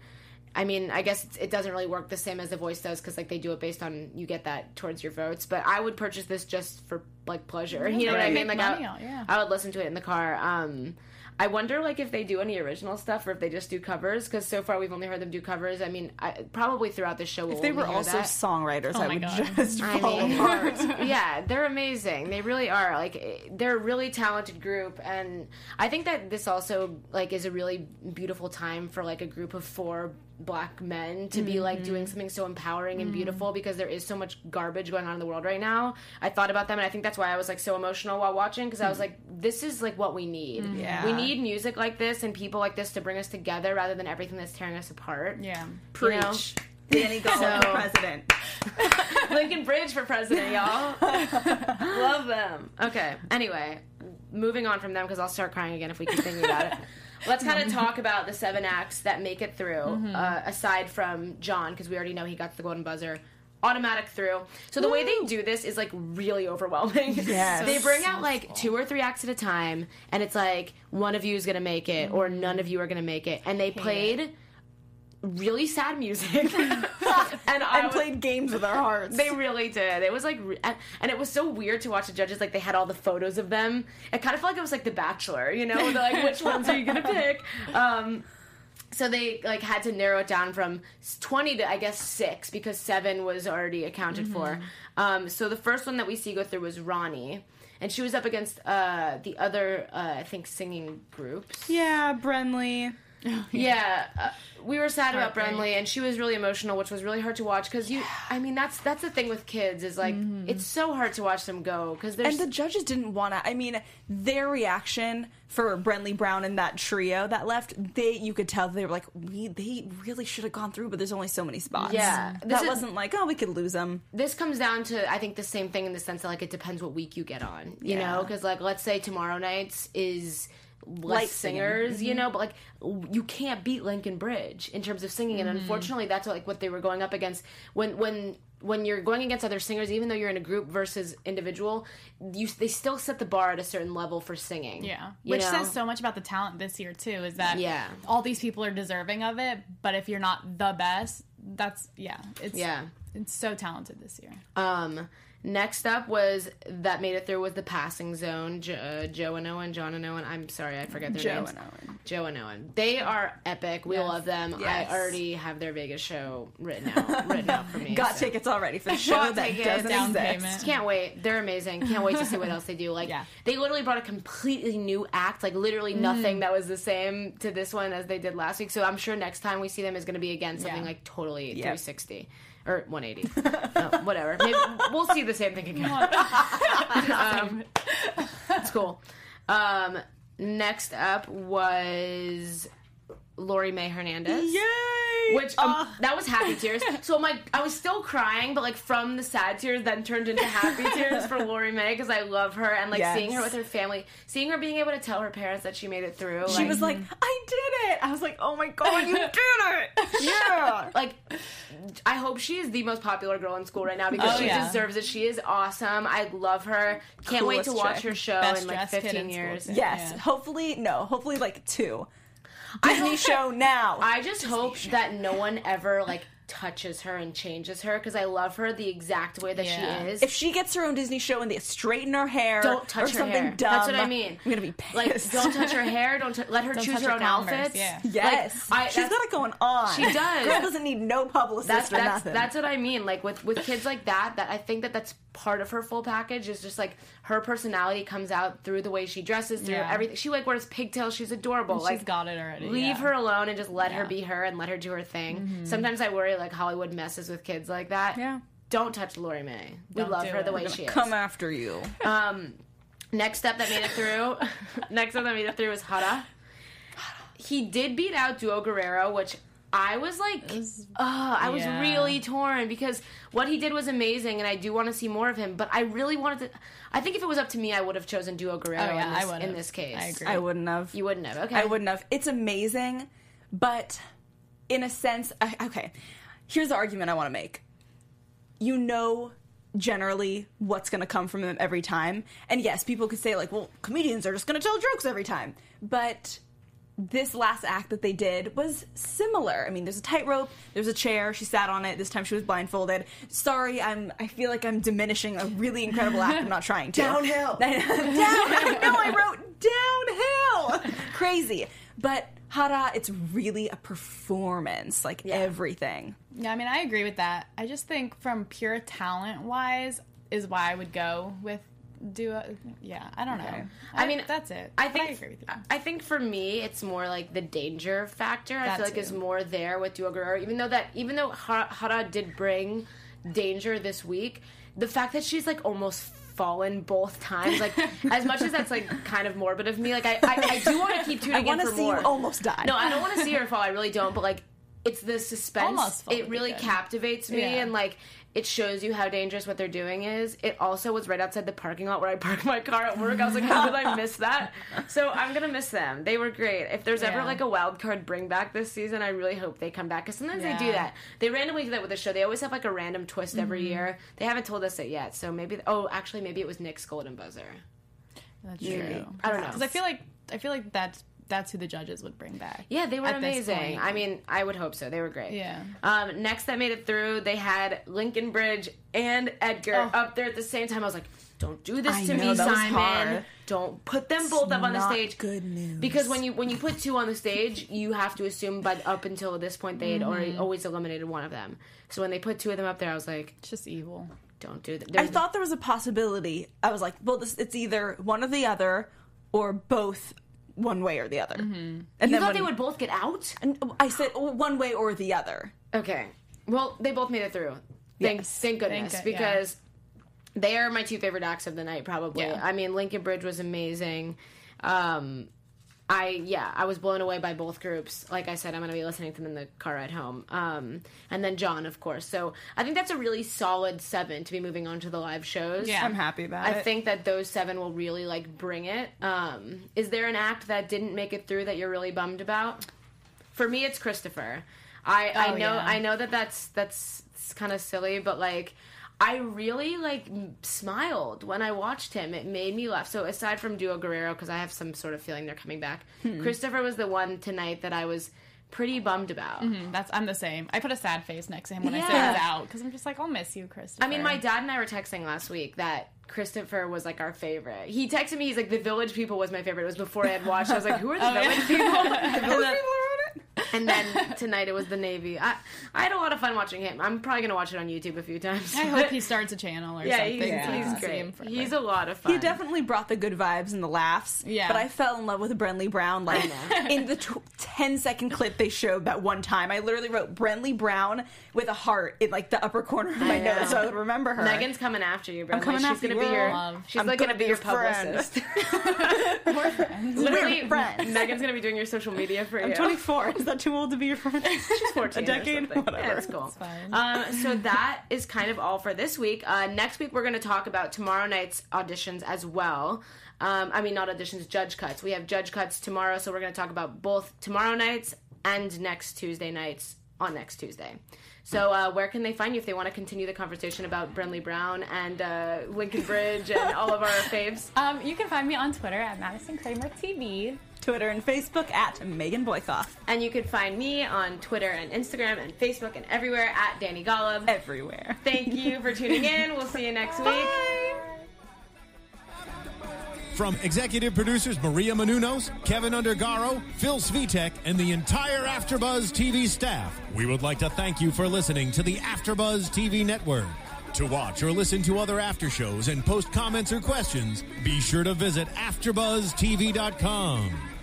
Speaker 2: I mean, I guess it's, it doesn't really work the same as the voice does because like they do it based on you get that towards your votes. But I would purchase this just for like pleasure. you know what I mean? Like I,
Speaker 5: out, yeah.
Speaker 2: I would listen to it in the car. Um, I wonder like if they do any original stuff or if they just do covers because so far we've only heard them do covers. I mean, I, probably throughout the show we'll
Speaker 4: If they were
Speaker 2: only
Speaker 4: also
Speaker 2: that.
Speaker 4: songwriters, oh
Speaker 5: I
Speaker 4: would
Speaker 5: God.
Speaker 4: just
Speaker 2: I
Speaker 4: fall
Speaker 2: mean,
Speaker 4: apart. <laughs>
Speaker 2: yeah, they're amazing. They really are. Like they're a really talented group, and I think that this also like is a really beautiful time for like a group of four black men to be like doing mm-hmm. something so empowering and mm. beautiful because there is so much garbage going on in the world right now. I thought about them, and I think that's why I was like so emotional while watching because I was mm-hmm. like, this is like what we need. Mm-hmm.
Speaker 4: Yeah.
Speaker 2: We need music like this and people like this to bring us together rather than everything that's tearing us apart.
Speaker 5: Yeah.
Speaker 2: You know?
Speaker 4: Preach. Dani Golub,
Speaker 2: So-
Speaker 4: president. <laughs>
Speaker 2: Linkin Bridge for president, y'all. Love them. Okay. Anyway, moving on from them because I'll start crying again if we keep thinking about it. <laughs> Let's kind of talk about the seven acts that make it through, uh, aside from Jon, because we already know he got the golden buzzer. Automatic through. So the way they do this is like really overwhelming.
Speaker 4: Yes. <laughs>
Speaker 2: they bring out like two or three acts at a time, and it's like one of you is gonna make it, or none of you are gonna make it. And they played really sad music, <laughs> and I
Speaker 4: And
Speaker 2: was-
Speaker 4: played games with our hearts.
Speaker 2: they really did. It was like, and it was so weird to watch the judges. Like they had all the photos of them. It kind of felt like it was like The Bachelor. You know, They're like which ones are you gonna <laughs> pick? Um, so they like had to narrow it down from 20 to I guess six because seven was already accounted for. Um, so the first one that we see go through was Ronnie. And she was up against uh, the other, uh, I think, singing groups.
Speaker 4: yeah, Brennley. <laughs>
Speaker 2: Yeah, uh, we were sad about Brennley, and she was really emotional, which was really hard to watch because you. I mean, that's that's the thing with kids is like it's so hard to watch them go because
Speaker 4: And the judges didn't want to. I mean, their reaction for Brennley Brown and that trio that left, they you could tell they were like, we they really should have gone through, but there's only so many spots.
Speaker 2: Yeah.
Speaker 4: That
Speaker 2: is-
Speaker 4: wasn't like, oh, we could lose them.
Speaker 2: this comes down to I think the same thing in the sense that like it depends what week you get on, you
Speaker 4: Yeah.
Speaker 2: know, because like let's say tomorrow nights is less
Speaker 4: Light singing. Mm-hmm.
Speaker 2: singers, you know, but like you can't beat Linkin Bridge in terms of singing, and
Speaker 4: Mm-hmm.
Speaker 2: unfortunately that's like what they were going up against when when. When you're going against other singers, even though you're in a group versus individual, you they still set the bar at a certain level for singing.
Speaker 5: Yeah. Which
Speaker 2: know?
Speaker 5: says so much about the talent this year too, is that
Speaker 2: Yeah.
Speaker 5: all these people are deserving of it, but if you're not the best, that's yeah. It's
Speaker 2: Yeah.
Speaker 5: It's so talented this year.
Speaker 2: Um, next up was that made it through was the passing zone. Jo, uh, Joe and Owen, John and Owen. I'm sorry, I forget their
Speaker 4: Joe
Speaker 2: names.
Speaker 4: and Owen.
Speaker 2: Joe and Owen. They are epic. We
Speaker 5: Yes.
Speaker 2: love them.
Speaker 4: Yes.
Speaker 2: I already have their Vegas show written out, written out for me. <laughs>
Speaker 4: Got
Speaker 2: so.
Speaker 4: tickets already for <laughs> the show
Speaker 2: Bought
Speaker 4: that
Speaker 2: tickets,
Speaker 4: doesn't
Speaker 5: down
Speaker 4: exist.
Speaker 5: payment.
Speaker 2: Can't wait. They're amazing. Can't wait to see what <laughs> else they do. Like
Speaker 5: Yeah.
Speaker 2: they literally brought a completely new act, like literally
Speaker 5: Mm.
Speaker 2: nothing that was the same to this one as they did last week. So I'm sure next time we see them is going to be again something
Speaker 5: Yeah.
Speaker 2: like totally
Speaker 4: Yep.
Speaker 2: 360 or 180. No, whatever. Maybe <laughs> we'll see the same thing again. <laughs> um, it's cool. Um, next up was Lori Mae Hernandez.
Speaker 4: Yay!
Speaker 2: Which um, that was happy tears. <laughs> So I'm like, I was still crying, but like from the sad tears, then turned into happy <laughs> tears for Lori Mae because I love her and like
Speaker 4: Yes.
Speaker 2: seeing her with her family, seeing her being able to tell her parents that she made it through.
Speaker 4: she
Speaker 2: like,
Speaker 4: was like, I did it. I was like, oh my god, you <laughs> did it! Yeah.
Speaker 2: like I hope she is the most popular girl in school right now because
Speaker 5: Oh,
Speaker 2: she
Speaker 5: yeah.
Speaker 2: deserves it. She is awesome. I love her. Can't wait to
Speaker 4: Coolest
Speaker 2: watch
Speaker 4: chick.
Speaker 2: her show
Speaker 5: Best
Speaker 2: in like 15
Speaker 5: in
Speaker 2: years.
Speaker 4: Yes.
Speaker 5: Yeah.
Speaker 4: Hopefully, no. Hopefully, like two. Disney show now.
Speaker 2: I just hope that no one ever like touches her and changes her because I love her the exact way that
Speaker 5: Yeah.
Speaker 2: she is.
Speaker 4: if she gets her own Disney show and they straighten her hair,
Speaker 2: don't
Speaker 4: or
Speaker 2: touch her
Speaker 4: something
Speaker 2: hair.
Speaker 4: dumb,
Speaker 2: That's what I mean.
Speaker 4: I'm gonna be pissed.
Speaker 2: Like, don't touch her hair. Don't t- let her <laughs>
Speaker 5: Don't
Speaker 2: choose her
Speaker 5: her
Speaker 2: own
Speaker 5: Converse,
Speaker 2: outfits.
Speaker 5: yeah.
Speaker 4: Yes,
Speaker 2: Like, I-
Speaker 4: she's
Speaker 2: that's-
Speaker 4: got it going on.
Speaker 2: She does.
Speaker 4: Girl doesn't need no publicist
Speaker 2: That's
Speaker 4: or
Speaker 2: that's
Speaker 4: nothing.
Speaker 2: that's what I mean. Like with with kids like that, that I think that that's part of her full package. Is just like her personality comes out through the way she dresses, through
Speaker 5: Yeah.
Speaker 2: everything. She like wears pigtails. She's adorable.
Speaker 5: She's
Speaker 2: like
Speaker 5: got it already.
Speaker 2: leave
Speaker 5: yeah.
Speaker 2: her alone and just let her be her and let her do her thing. Mm-hmm. Sometimes I worry like Hollywood messes with kids like that.
Speaker 4: Yeah.
Speaker 2: Don't touch Lori Mae. We
Speaker 5: Don't
Speaker 2: love
Speaker 5: do
Speaker 2: her the way
Speaker 5: We're
Speaker 2: she is.
Speaker 4: come after you.
Speaker 2: Um, next up that made it through. <laughs> next up that made it through was Hara. He did beat out Duo Guerrero, which I was like,
Speaker 5: was-
Speaker 2: uh, I was
Speaker 5: yeah.
Speaker 2: really torn because what he did was amazing, and I do want to see more of him. But I really wanted to. I think if it was up to me, I would have chosen Duo Guerrero
Speaker 5: Oh, yeah,
Speaker 2: in,
Speaker 5: I
Speaker 2: this,
Speaker 5: would've.
Speaker 2: in this case.
Speaker 5: I agree.
Speaker 4: I wouldn't have.
Speaker 2: You wouldn't have. Okay.
Speaker 4: I wouldn't have. It's amazing, but in a sense, I, okay. Here's the argument I want to make. You know, generally what's going to come from them every time. And yes, people could say like, well, comedians are just going to tell jokes every time. But this last act that they did was similar. I mean, there's a tightrope, there's a chair, she sat on it. This time she was blindfolded. Sorry, I'm I feel like I'm diminishing a really incredible act. I'm not trying to.
Speaker 1: Downhill.
Speaker 4: Down, I know I wrote downhill. Crazy. But Hara, it's really a performance, like everything.
Speaker 5: Yeah, I mean, I agree with that. I just think from pure talent wise is why I would go with duo. Yeah, I don't know.
Speaker 2: I mean,
Speaker 5: that's it.
Speaker 2: I think
Speaker 5: I agree with you.
Speaker 2: I think for me, it's more like the danger factor. I
Speaker 5: That
Speaker 2: feel like is more there with duo Guerrero. Even though that, even though Hara, Hara did bring danger this week, the fact that she's like almost fallen both times, like <laughs> as much as that's like kind of morbid of me, like I, I, I do want to keep tuning
Speaker 4: I
Speaker 2: in
Speaker 4: want to
Speaker 2: for
Speaker 4: see
Speaker 2: more.
Speaker 4: you almost die.
Speaker 2: No, I don't want to see her fall. I really don't. But like, it's the suspense.
Speaker 5: Almost fall
Speaker 2: it really
Speaker 5: good.
Speaker 2: captivates me,
Speaker 5: Yeah.
Speaker 2: and like, it shows you how dangerous what they're doing is. It also was right outside the parking lot where I <laughs> parked my car at work. I was like, how did I <laughs> miss that? So I'm gonna miss them. They were great. If there's ever like a wild card bring back this season, I really hope they come back because sometimes they do that. They randomly do that with the show. They always have like a random twist every
Speaker 5: Mm-hmm.
Speaker 2: year. They haven't told us it yet, so maybe. Oh, actually, maybe it was Nick's golden buzzer.
Speaker 5: That's
Speaker 2: Maybe.
Speaker 5: true.
Speaker 2: I don't know.
Speaker 5: Because I feel like I feel like that's that's who the judges would bring back.
Speaker 2: Yeah, they were amazing. I mean, I would hope so. They were great.
Speaker 5: Yeah.
Speaker 2: Um, next that made it through, they had Linkin Bridge and Edgar
Speaker 5: Oh.
Speaker 2: up there at the same time. I was like, "Don't do this
Speaker 4: I
Speaker 2: to
Speaker 4: know,
Speaker 2: me, Simon. Don't put them both up on the stage."
Speaker 4: good news.
Speaker 2: Because when you when you put two on the stage, you have to assume, but up until this point, they had already
Speaker 5: Mm-hmm.
Speaker 2: always eliminated one of them. So when they put two of them up there, I was like,
Speaker 5: It's just evil.
Speaker 2: "Don't do that."
Speaker 4: I thought there was a possibility. I was like, well, this, it's either one or the other, or both, one way or the other. Mm-hmm. And
Speaker 2: you thought
Speaker 4: when,
Speaker 2: they would both get out.
Speaker 4: And I said oh, one way or the other.
Speaker 2: Okay. Well, they both made it through. Thanks,
Speaker 4: Yes.
Speaker 2: thank goodness.
Speaker 5: Thank yeah.
Speaker 2: because they are my two favorite acts of the night, probably.
Speaker 5: Yeah.
Speaker 2: I mean, Linkin Bridge was amazing. Um, I, yeah, I was blown away by both groups. Like I said, I'm going to be listening to them in the car ride home. Um, and then Jon, of course. So I think that's a really solid seven to be moving on to the live shows.
Speaker 5: Yeah.
Speaker 4: I'm happy about
Speaker 2: I
Speaker 4: it.
Speaker 2: think that those seven will really like bring it. Um, is there an act that didn't make it through that you're really bummed about? For me, it's Christopher. I I
Speaker 5: Oh,
Speaker 2: know
Speaker 5: yeah.
Speaker 2: I know that that's that's kind of silly, but like I really like m- smiled when I watched him. It made me laugh. So aside from Duo Guerrero, because I have some sort of feeling they're coming back,
Speaker 5: Hmm.
Speaker 2: Christopher was the one tonight that I was pretty bummed about.
Speaker 5: Mm, That's I'm the same. I put a sad face next to him when I said
Speaker 2: Yeah.
Speaker 5: he was out because I'm just like, I'll miss you, Christopher.
Speaker 2: I mean, my dad and I were texting last week that Christopher was like our favorite. He texted me, he's like, the Village People was my favorite. It was before I had watched. I was like, who are the <laughs> Village People? <laughs> <laughs> and, then, and then tonight it was the Navy. I, I had a lot of fun watching him. I'm probably going to watch it on YouTube a few times.
Speaker 5: I hope he <laughs> starts a channel or
Speaker 2: yeah,
Speaker 5: something.
Speaker 2: he's,
Speaker 5: so I
Speaker 2: he's great. He's a lot of fun.
Speaker 4: He definitely brought the good vibes and the laughs.
Speaker 5: Yeah.
Speaker 4: But I fell in love with Brennley Brown. Like in the tw- 10 second clip they showed that one time, I literally wrote Brennley Brown with a heart in like the upper corner of my
Speaker 2: know.
Speaker 4: nose, so I would remember her.
Speaker 2: Megan's coming after you, Brendan.
Speaker 4: coming
Speaker 2: she's
Speaker 4: after
Speaker 2: gonna
Speaker 4: you.
Speaker 2: be your.
Speaker 5: Love.
Speaker 2: She's
Speaker 4: I'm
Speaker 2: like gonna
Speaker 4: gonna
Speaker 2: be
Speaker 4: be
Speaker 2: your
Speaker 4: your friend.
Speaker 2: publicist. <laughs>
Speaker 5: We're friends.
Speaker 2: Literally,
Speaker 4: We're friends.
Speaker 2: Megan's gonna be doing your social media for you.
Speaker 4: I'm 24. <laughs> Is that too old to be your friend? <laughs>
Speaker 2: She's 14
Speaker 4: A decade?
Speaker 2: or.
Speaker 4: Whatever.
Speaker 2: Yeah, it's cool.
Speaker 5: fine.
Speaker 2: Um, so that is kind of all for this week. Uh, next week we're going to talk about tomorrow night's auditions as well. Um, I mean, not auditions, judge cuts. We have judge cuts tomorrow, so we're going to talk about both tomorrow nights and next Tuesday nights on next Tuesday. So, uh, where can they find you if they want to continue the conversation about Brennley Brown and uh, Linkin Bridge and all of our <laughs> faves?
Speaker 5: Um, you can find me on Twitter at Madison Cramer TV.
Speaker 4: Twitter and Facebook at Megan Boykoff.
Speaker 2: And you can find me on Twitter and Instagram and Facebook and everywhere at Dani Golub.
Speaker 4: Everywhere.
Speaker 2: Thank you <laughs> for tuning in. We'll see you next week. Bye.
Speaker 3: From executive producers Maria Menounos, Kevin Undergaro, Phil Svitek, and the entire AfterBuzz TV staff, we would like to thank you for listening to the AfterBuzz TV network. To watch or listen to other after shows and post comments or questions, be sure to visit AfterBuzzTV.com.